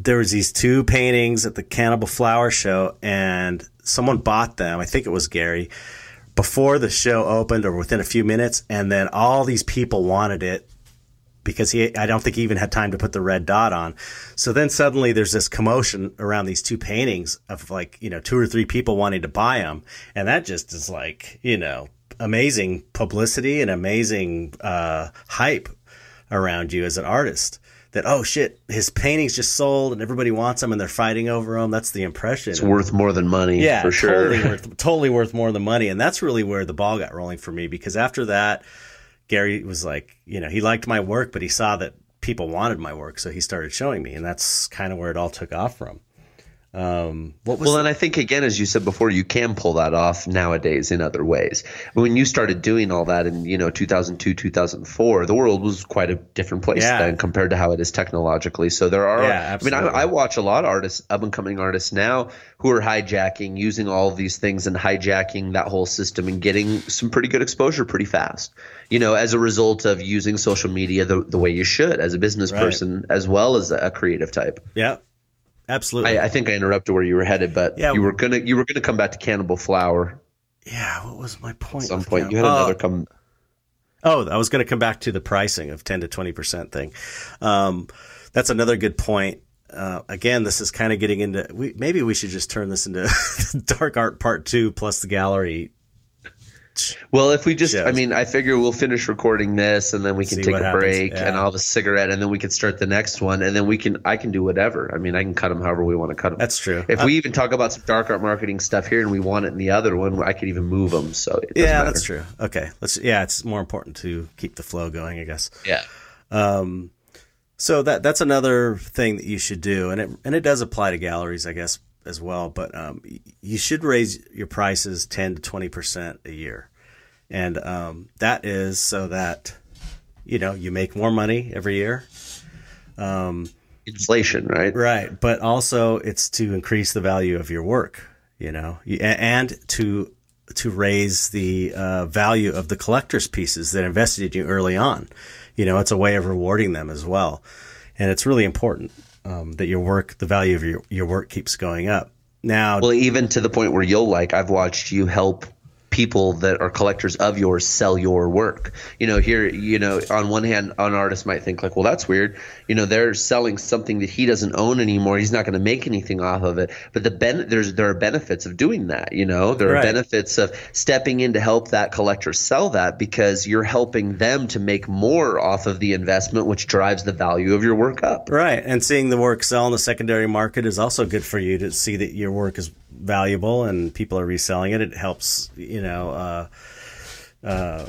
there was these two paintings at the Cannibal Flower Show, and someone bought them. I think it was Gary before the show opened or within a few minutes, and then all these people wanted it because he I don't think he even had time to put the red dot on. So then suddenly there's this commotion around these two paintings of like, you know, two or three people wanting to buy them. And that just is like, you know, amazing publicity and amazing uh, hype around you as an artist. That oh shit, his paintings just sold and everybody wants them and they're fighting over them. That's the impression. It's worth more than money, yeah, for sure. Totally worth, totally worth more than money, and that's really where the ball got rolling for me because after that, Gary was like, you know, he liked my work, but he saw that people wanted my work, so he started showing me, and that's kind of where it all took off from. Um, what was well, and I think again, as you said before, you can pull that off nowadays in other ways. When you started doing all that in you know 2002, 2004, the world was quite a different place yeah. then compared to how it is technologically. So there are, yeah, I mean, I, I, watch a lot of artists, up and coming artists now who are hijacking, using all these things and hijacking that whole system and getting some pretty good exposure pretty fast. You know, as a result of using social media the, the way you should as a business right. person as well as a creative type. Yeah, Absolutely. I, I, think I interrupted where you were headed, but yeah, you were gonna you were gonna come back to Cannibal Flower. Yeah, what was my point? At some point, you had another uh, come. Oh, I was going to come back to the pricing of ten to twenty percent thing. Um, that's another good point. Uh, again, this is kind of getting into. We, maybe we should just turn this into dark art part two plus the gallery well, if we just, shows. I mean, I figure we'll finish recording this and then we can See take a happens. break yeah. and I'll have a cigarette and then we can start the next one and then we can, I can do whatever. I mean, I can cut them however we want to cut them. That's true. If I'm, we even talk about some dark art marketing stuff here and we want it in the other one, I could even move them. So yeah, matter. that's true. Okay, let's. Yeah, it's more important to keep the flow going, I guess. Yeah. Um, so that that's another thing that you should do, and it and it does apply to galleries, I guess, as well. But um, you should raise your prices ten to twenty percent a year and um, that is so that you know you make more money every year. Um, Inflation, right? Right, but also it's to increase the value of your work, you know, and to to raise the uh, value of the collector's pieces that invested in you early on. You know, it's a way of rewarding them as well, and it's really important um, that your work, the value of your your work, keeps going up. Now, well, even to the point where you'll like, I've watched you help people that are collectors of yours sell your work. You know, here, you know, on one hand, an artist might think like, well, that's weird. You know, they're selling something that he doesn't own anymore. He's not going to make anything off of it. But the ben- there's there are benefits of doing that. You know, there are benefits of stepping in to help that collector sell that because you're helping them to make more off of the investment, which drives the value of your work up. Right, and seeing the work sell in the secondary market is also good for you to see that your work is valuable and people are reselling it. It helps, you know, uh, uh,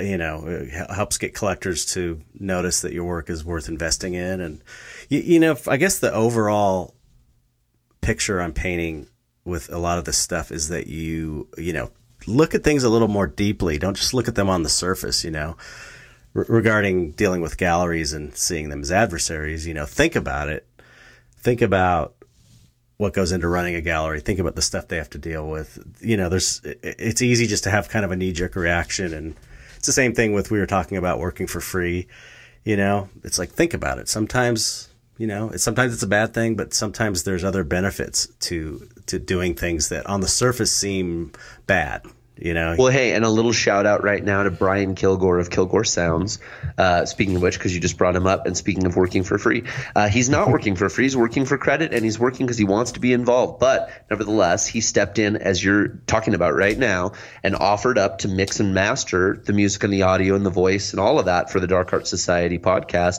you know, it helps get collectors to notice that your work is worth investing in. And, you, you know, I guess the overall picture I'm painting with a lot of this stuff is that you you know look at things a little more deeply. Don't just look at them on the surface. You know, regarding dealing with galleries and seeing them as adversaries. You know, think about it. Think about what goes into running a gallery. Think about the stuff they have to deal with. You know, there's it's easy just to have kind of a knee jerk reaction, and it's the same thing with we were talking about working for free. You know, it's like think about it. Sometimes you know, it's, sometimes it's a bad thing, but sometimes there's other benefits to to doing things that on the surface seem bad you know. Well, hey, and a little shout out right now to Brian Kilgore of Kilgore Sounds. Uh, speaking of which, because you just brought him up, and speaking of working for free, uh, he's not working for free. He's working for credit, and he's working because he wants to be involved. But nevertheless, he stepped in as you're talking about right now, and offered up to mix and master the music and the audio and the voice and all of that for the Dark Art Society podcast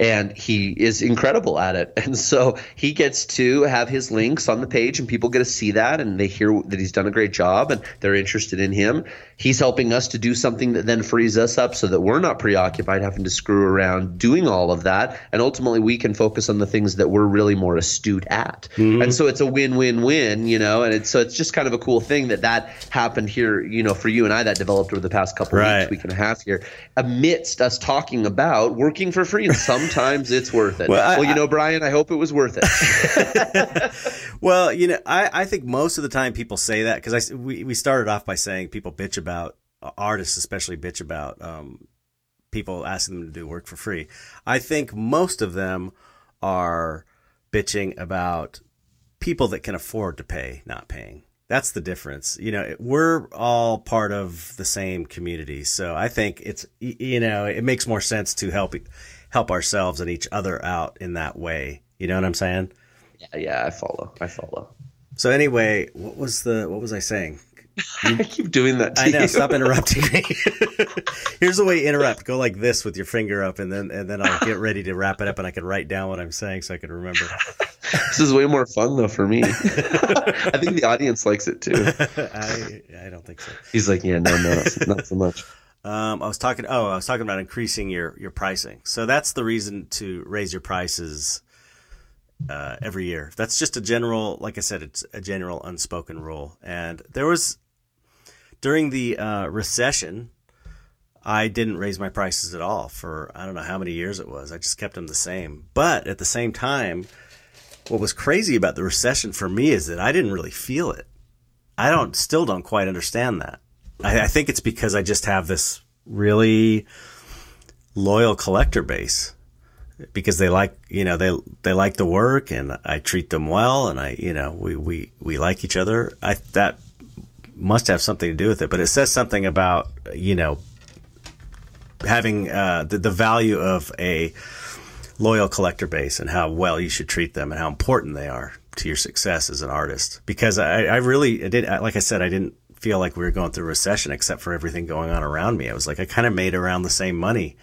and he is incredible at it. And so he gets to have his links on the page, and people get to see that, and they hear that he's done a great job, and they're interested in him. He's helping us to do something that then frees us up, so that we're not preoccupied having to screw around doing all of that, and ultimately we can focus on the things that we're really more astute at. Mm-hmm. And so it's a win-win-win, you know. And it's so it's just kind of a cool thing that that happened here, you know, for you and I that developed over the past couple right. weeks, week and a half here, amidst us talking about working for free and sometimes it's worth it. Well, I, well, you know, Brian, I hope it was worth it. well, you know, I, I think most of the time people say that because I we, we started off by saying people bitch about artists, especially bitch about um, people asking them to do work for free. I think most of them are bitching about people that can afford to pay not paying. That's the difference. You know, we're all part of the same community. So I think it's, you know, it makes more sense to help help ourselves and each other out in that way. You know what I'm saying? Yeah, yeah, I follow. I follow. So anyway, what was the what was I saying? I keep doing that. I know. You. Stop interrupting me. Here's the way you interrupt. Go like this with your finger up, and then and then I'll get ready to wrap it up, and I can write down what I'm saying so I can remember. this is way more fun though for me. I think the audience likes it too. I I don't think so. He's like, yeah, no, no, not so much. Um, I was talking. Oh, I was talking about increasing your your pricing. So that's the reason to raise your prices uh, every year. That's just a general, like I said, it's a general unspoken rule. And there was during the uh, recession, I didn't raise my prices at all for I don't know how many years it was. I just kept them the same. But at the same time, what was crazy about the recession for me is that I didn't really feel it. I don't still don't quite understand that. I, I think it's because I just have this really loyal collector base because they like you know they they like the work and I treat them well and I you know we we we like each other. I that must have something to do with it, but it says something about you know having uh, the the value of a loyal collector base and how well you should treat them and how important they are to your success as an artist. Because I, I really I did like I said I didn't feel like we were going through a recession except for everything going on around me. I was like, I kind of made around the same money,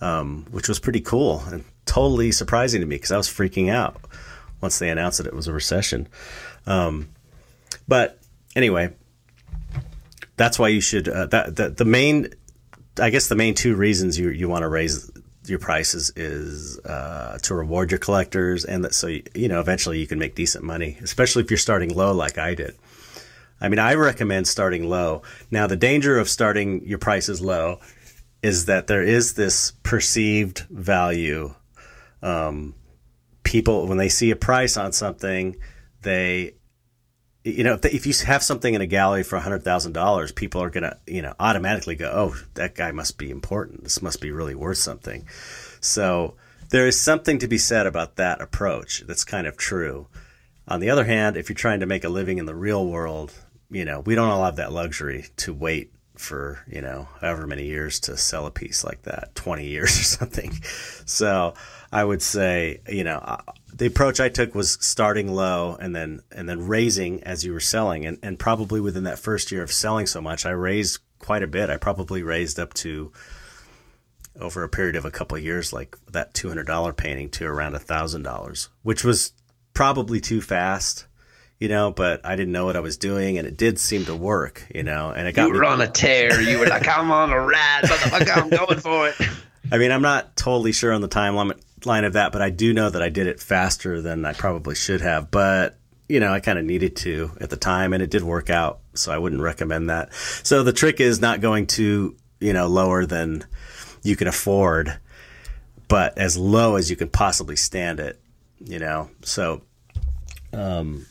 um, which was pretty cool and totally surprising to me because I was freaking out once they announced that it was a recession. Um, but anyway, that's why you should, uh, that, that the main, I guess the main two reasons you, you want to raise your prices is uh, to reward your collectors and that so you, you know eventually you can make decent money especially if you're starting low like I did I mean, I recommend starting low. Now, the danger of starting your prices low is that there is this perceived value. Um, people, when they see a price on something, they, you know, if you have something in a gallery for $100,000, people are to, you know, automatically go, oh, that guy must be important. This must be really worth something. So there is something to be said about that approach that's kind of true. On the other hand, if you're trying to make a living in the real world, you know, we don't all have that luxury to wait for, you know, however many years to sell a piece like that, 20 years or something. So I would say, you know, uh, the approach I took was starting low and then, and then raising as you were selling. And, and probably within that first year of selling so much, I raised quite a bit. I probably raised up to, over a period of a couple of years, like that $200 painting to around a $1,000, which was probably too fast you know, but I didn't know what I was doing, and it did seem to work, you know. And it got you were me- on a tear. You were like, "I'm on a ride, motherfucker! I'm going for it." I mean, I'm not totally sure on the timeline line of that, but I do know that I did it faster than I probably should have. But you know, I kind of needed to at the time and it did work out. So I wouldn't recommend that. So the trick is not going to, you know, lower than you can afford, but as low as you can possibly stand it, you know? So, um,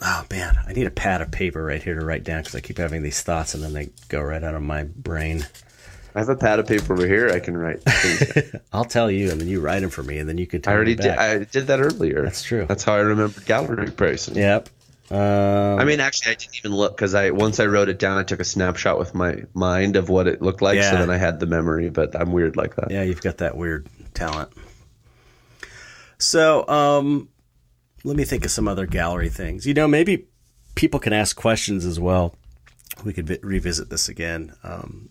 oh man, I need a pad of paper right here to write down because I keep having these thoughts and then they go right out of my brain. I have a pad of paper over here. I can write. I'll tell you, and then you write them for me, and then you can. I Tell already me did. I did that earlier. That's true. That's how I remembered gallery pricing. Yep. Um, I mean, actually, I didn't even look because I once I wrote it down, I took a snapshot with my mind of what it looked like. Yeah. So then I had the memory. But I'm weird like that. yeah, you've got that weird talent. So, um, let me think of some other gallery things. You know, maybe people can ask questions as well. We could vi- revisit this again. Um,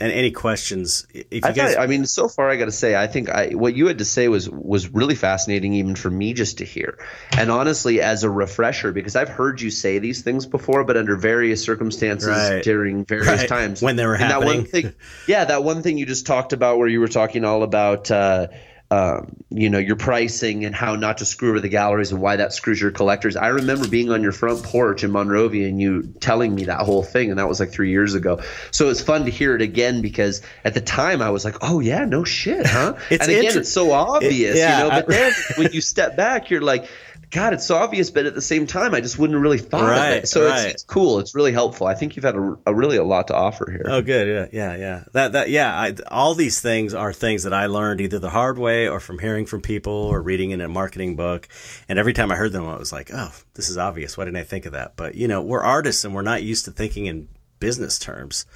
and any questions, if you I, guys, thought, I mean, so far, I got to say, I think I, what you had to say was was really fascinating, even for me, just to hear. And honestly, as a refresher, because I've heard you say these things before, but under various circumstances Right. during various Right. times When they were and That one happening. thing, yeah, that one thing you just talked about, where you were talking all about. Uh, um, you know your pricing and how not to screw over the galleries and why that screws your collectors. I remember being on your front porch in Monrovia and you telling me that whole thing, and that was like three years ago. So it's fun to hear it again because at the time I was like, "Oh yeah, no shit, huh?" It's and again, inter- it's so obvious, yeah, you know. But I- then when you step back, you're like, "God, it's so obvious," but at the same time, I just wouldn't really thought of it. So right. it's, it's cool. It's really helpful. I think you've had a, a really a lot to offer here. Oh, good. Yeah, yeah, yeah. That that yeah. I, all these things are things that I learned either the hard way or from hearing from people or reading in a marketing book. And every time I heard them, I was like, "Oh, this is obvious. Why didn't I think of that?" But you know, we're artists and we're not used to thinking in business terms.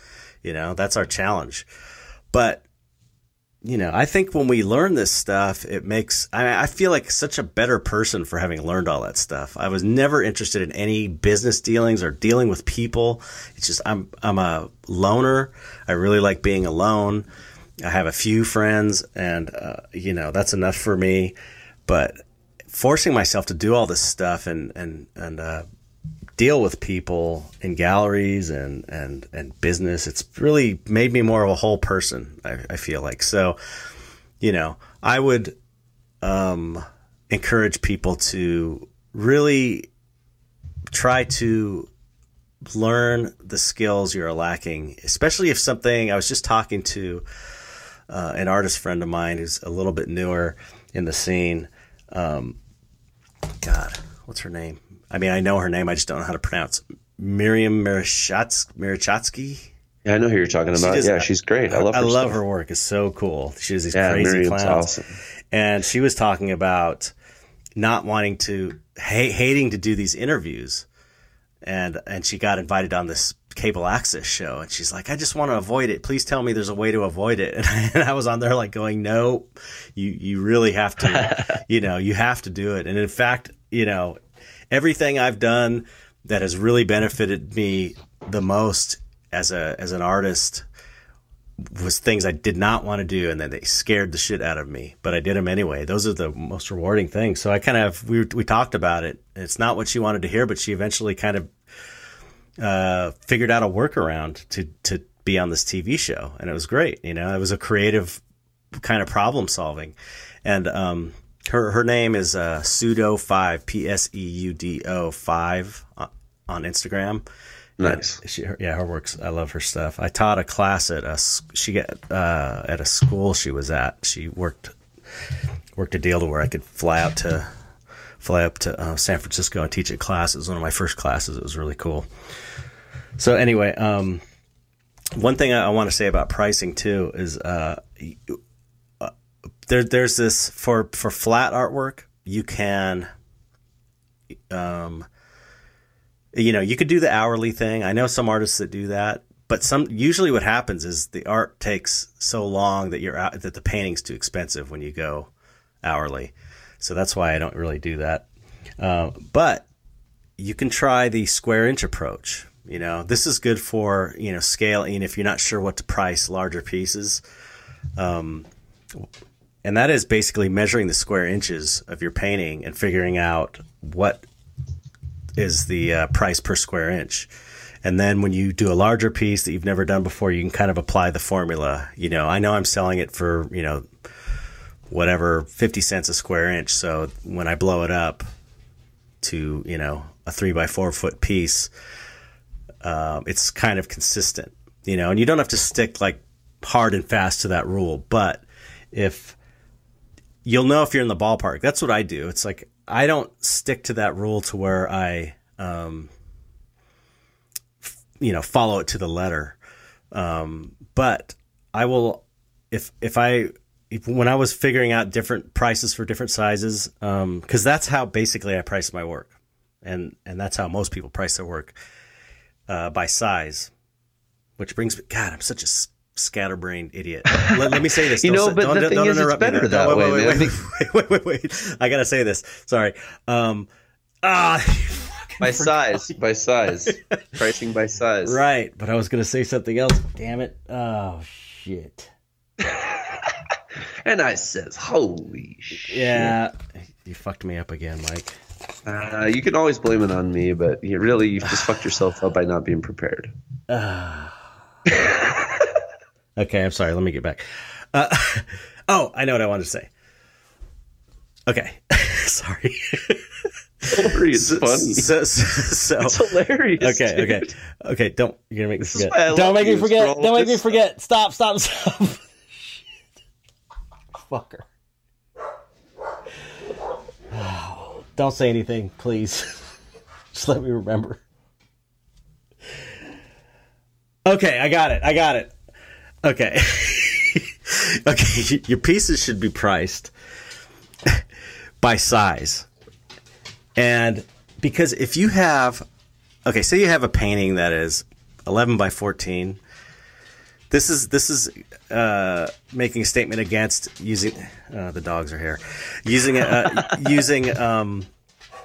You know, that's our challenge. But you know, I think when we learn this stuff, it makes I, I feel like such a better person for having learned all that stuff. I was never interested in any business dealings or dealing with people. It's just I'm I'm a loner. I really like being alone. I have a few friends, and uh, you know that's enough for me. But forcing myself to do all this stuff and and and uh, deal with people in galleries and and and business. It's really made me more of a whole person i, I feel like. So you know i would um encourage people to really try to learn the skills you're lacking especially if something i was just talking to uh, an artist friend of mine who's a little bit newer in the scene. Um, god what's her name i mean i know her name i just don't know how to pronounce miriam mirachatsky Yeah, I know who you're talking about. does- yeah, she's great. I love. I her love stuff. her work. It's so cool. She has these Yeah, crazy Miriam's clowns. awesome. And she was talking about not wanting to, ha- hating to do these interviews, and and she got invited on this cable access show, and she's like, I just want to avoid it. Please tell me there's a way to avoid it. And I, and I was on there like going, No, you you really have to, you know, you have to do it. And in fact, you know, everything I've done that has really benefited me the most as a as an artist was things I did not want to do, and then they scared the shit out of me. But I did them anyway. Those are the most rewarding things. So I kind of we we talked about it. It's not what she wanted to hear, but she eventually kind of uh, figured out a workaround to to be on this TV show, and it was great. You know, it was a creative kind of problem solving, and um, her her name is uh, pseudo five p s e u d o five on, on Instagram. Nice. She, her, yeah, her works. I love her stuff. I taught a class at a she get uh, at a school she was at. She worked worked a deal to where I could fly out to fly up to uh, San Francisco and teach a class. It was one of my first classes. It was really cool. So anyway, um, one thing I, I want to say about pricing too is uh, uh, there there's this for for flat artwork you can um, you know, you could do the hourly thing. I know some artists that do that, but some usually what happens is the art takes so long that you're out that the painting's too expensive when you go hourly. So that's why I don't really do that. Uh, but you can try the square inch approach. You know, this is good for you know scaling if you're not sure what to price larger pieces. Um, and that is basically measuring the square inches of your painting and figuring out what is the uh, price per square inch. And then when you do a larger piece that you've never done before, you can kind of apply the formula. You know, I know I'm selling it for, you know, whatever, 50 cents a square inch. So when I blow it up to you know a three by four foot piece, um, it's kind of consistent, you know, and you don't have to stick like hard and fast to that rule, but if you'll know if you're in the ballpark, that's what I do. It's like I don't stick to that rule to where I, um, f- you know, follow it to the letter. Um, but I will, if if I if, when I was figuring out different prices for different sizes, because um, that's how basically I price my work, and and that's how most people price their work uh, by size. Which brings me, God, I'm such a scatterbrained idiot. Let, let me say this. You Don't know, but don't- the don't thing is, it's interrupt me better that No, way, Wait, wait, wait, wait, wait, wait, wait. I gotta say this. Sorry. Um, ah, by size, by size, pricing by size. right. But I was gonna say something else. Damn it. Oh shit. And I says, "Holy shit!" Yeah. You fucked me up again, Mike. Uh, you can always blame it on me, but you really you've just fucked yourself up by not being prepared. Okay, I'm sorry. Let me get back. Uh, oh, I know what I wanted to say. Okay, sorry. Worry, it's funny. So, so, so, it's hilarious. okay, okay, dude. okay. Don't you're gonna make me forget. why I love Don't make me forget. Don't make me forget. Stop, stop, stop. Fucker. Don't say anything, please. Just let me remember. Okay, I got it. I got it. Okay. okay, your pieces should be priced by size. And because if you have okay, say you have a painting that is 11 by 14. This is this is uh, making a statement against using uh, the dogs are here, using uh, using um,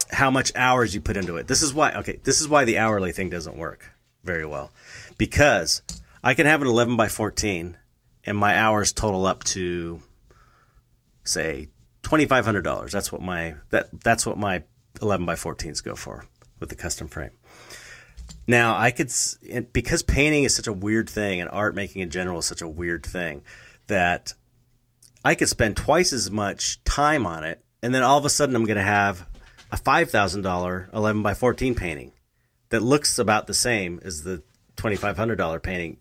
how much hours you put into it. This is why okay, this is why the hourly thing doesn't work very well, because I can have an 11 by 14, and my hours total up to say twenty five hundred dollars. That's what my that that's what my 11 by 14s go for with the custom frame. Now I could because painting is such a weird thing and art making in general is such a weird thing that I could spend twice as much time on it, and then all of a sudden I'm going to have a five thousand dollar 11 by 14 painting that looks about the same as the twenty five hundred dollar painting.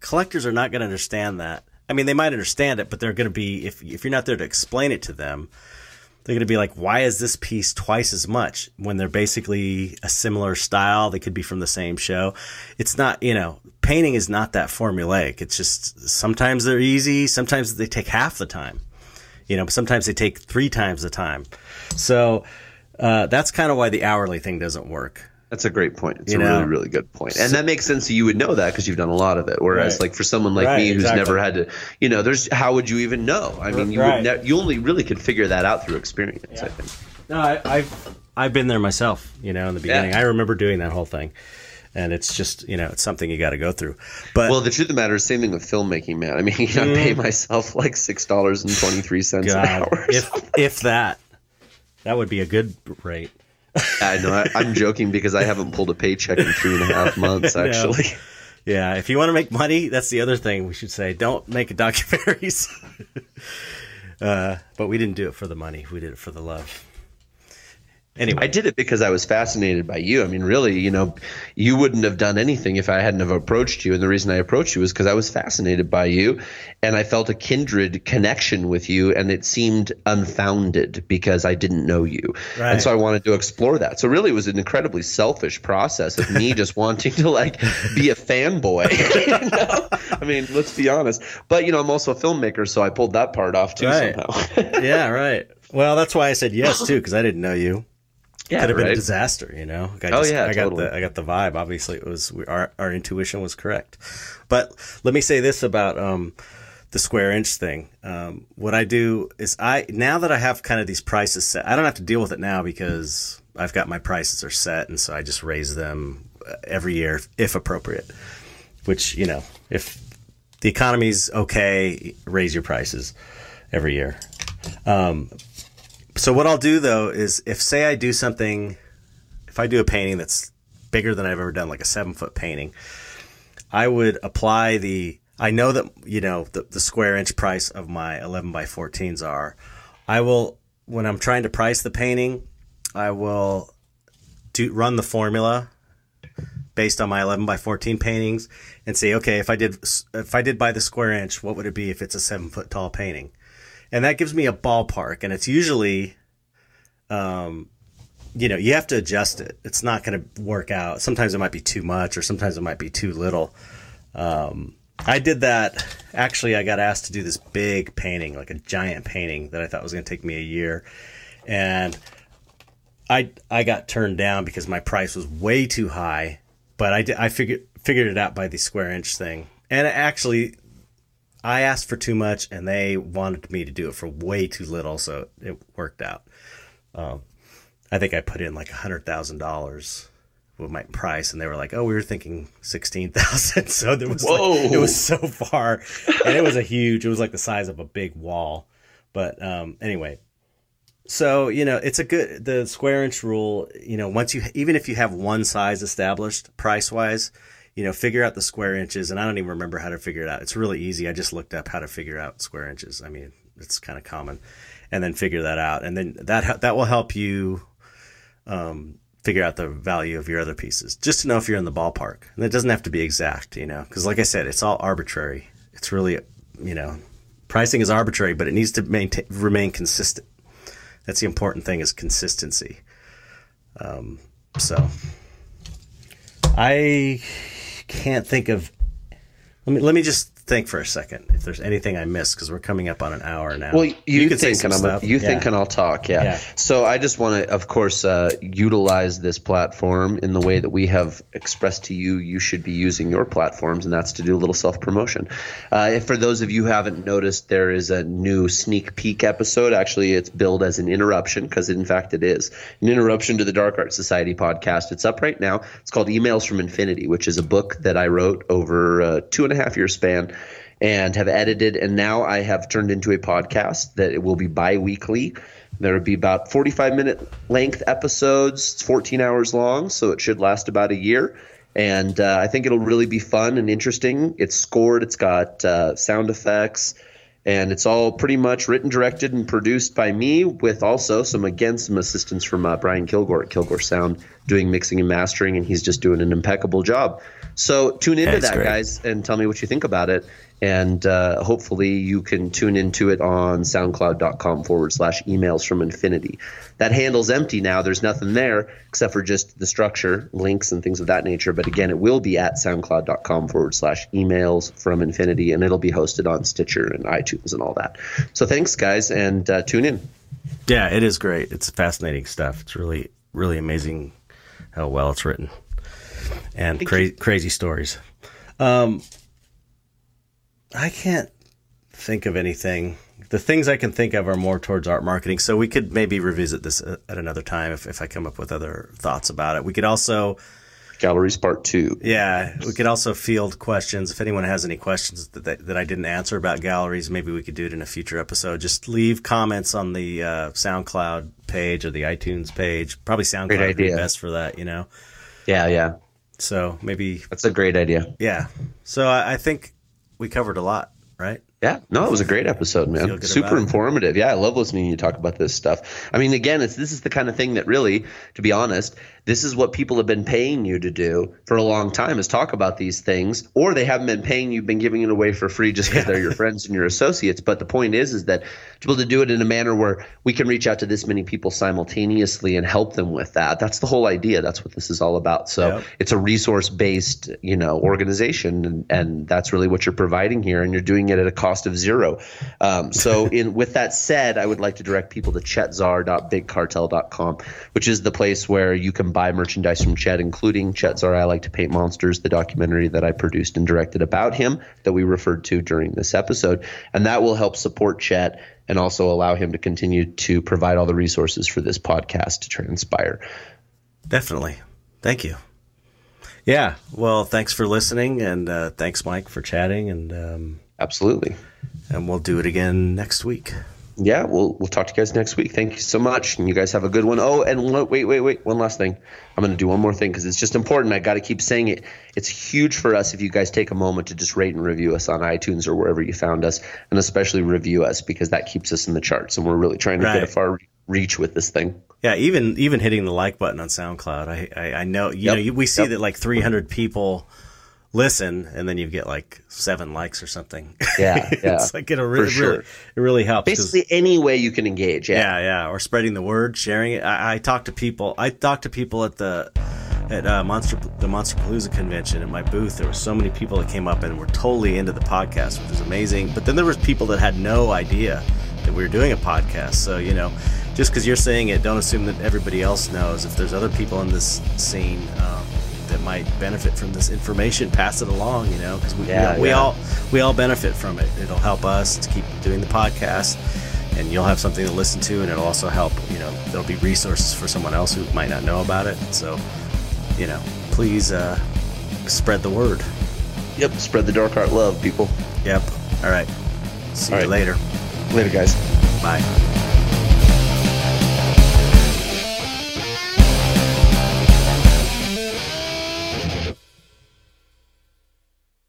Collectors are not going to understand that. I mean, they might understand it, but they're going to be if if you're not there to explain it to them, they're going to be like, why is this piece twice as much when they're basically a similar style? They could be from the same show. It's not, you know, painting is not that formulaic. It's just sometimes they're easy, sometimes they take half the time, you know, sometimes they take three times the time. So uh, that's kind of why the hourly thing doesn't work. That's a great point. It's You a know? really, really good point. And that makes sense. You would know that because you've done a lot of it. Whereas, Right. like for someone like Right, me who's exactly. never had to, you know, there's how would you even know? I mean, you Right. would ne- you only really could figure that out through experience. I think. No, I, I've I've been there myself. You know, in the beginning, I remember doing that whole thing, and it's just you know it's something you got to go through. But Well, the truth of the matter is, same thing with filmmaking, man. I mean, you I pay myself like six dollars and twenty three cents an Mm. Hour. if if that, that would be a good rate. I know. I, I'm joking because I haven't pulled a paycheck in three and a half months. Actually, Yeah, if you want to make money, that's the other thing we should say. Don't make documentaries. uh, but we didn't do it for the money. We did it for the love. Anyway, I did it because I was fascinated by you. I mean, really, you know, you wouldn't have done anything if I hadn't have approached you. And the reason I approached you was because I was fascinated by you, and I felt a kindred connection with you, and it seemed unfounded because I didn't know you, Right. and so I wanted to explore that. So really, it was an incredibly selfish process of me just wanting to like be a fanboy. you know? I mean, let's be honest. But you know, I'm also a filmmaker, so I pulled that part off too Right. somehow. yeah, right. Well, that's why I said yes too, because I didn't know you. Yeah, Could have been a disaster, you know. I Oh, yeah, I got totally. the I got the vibe. Obviously, it was we, our our intuition was correct. But let me say this about um, the square inch thing. Um, what I do is I now that I have kind of these prices set, I don't have to deal with it now because I've got my prices are set, and so I just raise them uh, every year if appropriate. Which you know, if the economy's okay, raise your prices every year. So what I'll do though is if say I do something, if I do a painting that's bigger than I've ever done, like a seven foot painting, I would apply the. I know that you know the, the square inch price of my 11 by 14s are. I will when I'm trying to price the painting, I will do run the formula based on my 11 by 14 paintings and say, okay, if I did if I did by the square inch, what would it be if it's a seven foot tall painting? And that gives me a ballpark, and it's usually, um, you know, you have to adjust it. It's not going to work out. Sometimes it might be too much, or sometimes it might be too little. Um, I did that. Actually, I got asked to do this big painting, like a giant painting that I thought was going to take me a year, and I I got turned down because my price was way too high. But I I figured figured it out by the square inch thing, and actually, I asked for too much, and they wanted me to do it for way too little, so it worked out. Um, I think I put in like a hundred thousand dollars with my price, and they were like, "Oh, we were thinking sixteen thousand. So there was Whoa. like, it was so far, and it was a huge. It was like the size of a big wall. But um, anyway, so you know, it's a good the square inch rule. You know, once you even if you have one size established price wise, you know, figure out the square inches. And I don't even remember how to figure it out. It's really easy. I just looked up how to figure out square inches. I mean, it's kind of common, and then figure that out, and then that that will help you. Um, figure out the value of your other pieces just to know if you're in the ballpark and it doesn't have to be exact you know because like i said it's all arbitrary it's really you know pricing is arbitrary but it needs to maintain remain consistent that's the important thing is consistency um, so i can't think of let me let me just think for a second if there's anything i missed because we're coming up on an hour now Well, you, could say think and I'm, stuff. you Yeah. think and I'll talk. Yeah. Yeah. So I just want to, of course, uh, utilize this platform in the way that we have expressed to you you should be using your platforms, and that's to do a little self promotion. Uh, if for those of you who haven't noticed, there is a new sneak peek episode. Actually, it's billed as an interruption because, in fact, it is an interruption to the Dark Art Society podcast. It's up right now. It's called Emails from Infinity, which is a book that I wrote over a two and a half year span and have edited and now I have turned into a podcast that it will be bi-weekly. There will be about 45 minute length episodes, it's 14 hours long, so it should last about a year. And uh, I think it'll really be fun and interesting. It's scored, it's got uh, sound effects, and it's all pretty much written, directed, and produced by me, with also some again some assistance from uh, Brian Kilgore at Kilgore Sound, doing mixing and mastering, and he's just doing an impeccable job. So tune into That's that, great. guys, and tell me what you think about it. And uh, hopefully you can tune into it on soundcloud.com forward slash emails from infinity. That handle's empty now. There's nothing there except for just the structure, links, and things of that nature. But again, it will be at soundcloud.com forward slash emails from infinity, and it'll be hosted on Stitcher and iTunes and all that. So thanks, guys, and uh, tune in. Yeah, it is great. It's fascinating stuff. It's really, really amazing how well it's written, and cra- crazy stories. Um, I can't think of anything. The things I can think of are more towards art marketing. So we could maybe revisit this at at another time if, if I come up with other thoughts about it. We could also, Galleries Part 2. yeah, we could also field questions. If anyone has any questions that, that, that I didn't answer about galleries, maybe we could do it in a future episode. Just leave comments on the uh, SoundCloud page or the iTunes page. Probably SoundCloud Great would be best for that, you know? Yeah, yeah. So maybe, That's a great idea. yeah. So I, I think we covered a lot, right? Yeah, no, it was a great episode, man. Super about it? informative. Yeah, I love listening to you talk about this stuff. I mean, again, it's this is the kind of thing that really, to be honest, this is what people have been paying you to do for a long time is talk about these things, or they haven't been paying you, been giving it away for free just because they're your friends and your associates. But the point is, is that to be able to do it in a manner where we can reach out to this many people simultaneously and help them with that. That's the whole idea. That's what this is all about. So Yep. it's a resource based, you know, organization, and, and that's really what you're providing here, and you're doing it at a cost of zero. Um, so, in with that said, I would like to direct people to chetzar.bigcartel.com, which is the place where you can buy merchandise from Chet, including Chet Zar. I like to paint monsters, the documentary that I produced and directed about him that we referred to during this episode, and that will help support Chet and also allow him to continue to provide all the resources for this podcast to transpire. Definitely. Thank you. Yeah. Well, thanks for listening, and uh, thanks, Mike, for chatting, and um, Absolutely. and we'll do it again next week. Yeah, we'll we'll talk to you guys next week. Thank you so much, and you guys have a good one. Oh, and one, wait, wait, wait, one last thing. I'm going to do one more thing because it's just important. I got to keep saying it. It's huge for us if you guys take a moment to just rate and review us on iTunes or wherever you found us, and especially review us because that keeps us in the charts, and we're really trying to get a far reach with this thing. Yeah, even even hitting the like button on SoundCloud, I I, I know you Yep. know we see Yep. that like 300 people listen, and then you get like seven likes or something. Yeah, yeah. it's like it really, sure. really it really helps. Basically, any way you can engage. Yeah. yeah, yeah, or spreading the word, sharing it. I, I talk to people. I talked to people at the at uh, Monster the Monsterpalooza convention at my booth. There were so many people that came up and were totally into the podcast, which was amazing. But then there was people that had no idea that we were doing a podcast. So you know, just because you're saying it, don't assume that everybody else knows. If there's other people in this scene. Um, that might benefit from this information, pass it along, you know, because we, Yeah, we yeah. all we all benefit from it. It'll help us to keep doing the podcast, and you'll have something to listen to, and it'll also help. You know, there'll be resources for someone else who might not know about it. So, you know, please uh, spread the word. Yep. Spread the dark art love, people. Yep. All right. See All you right. later. Later, guys. Bye.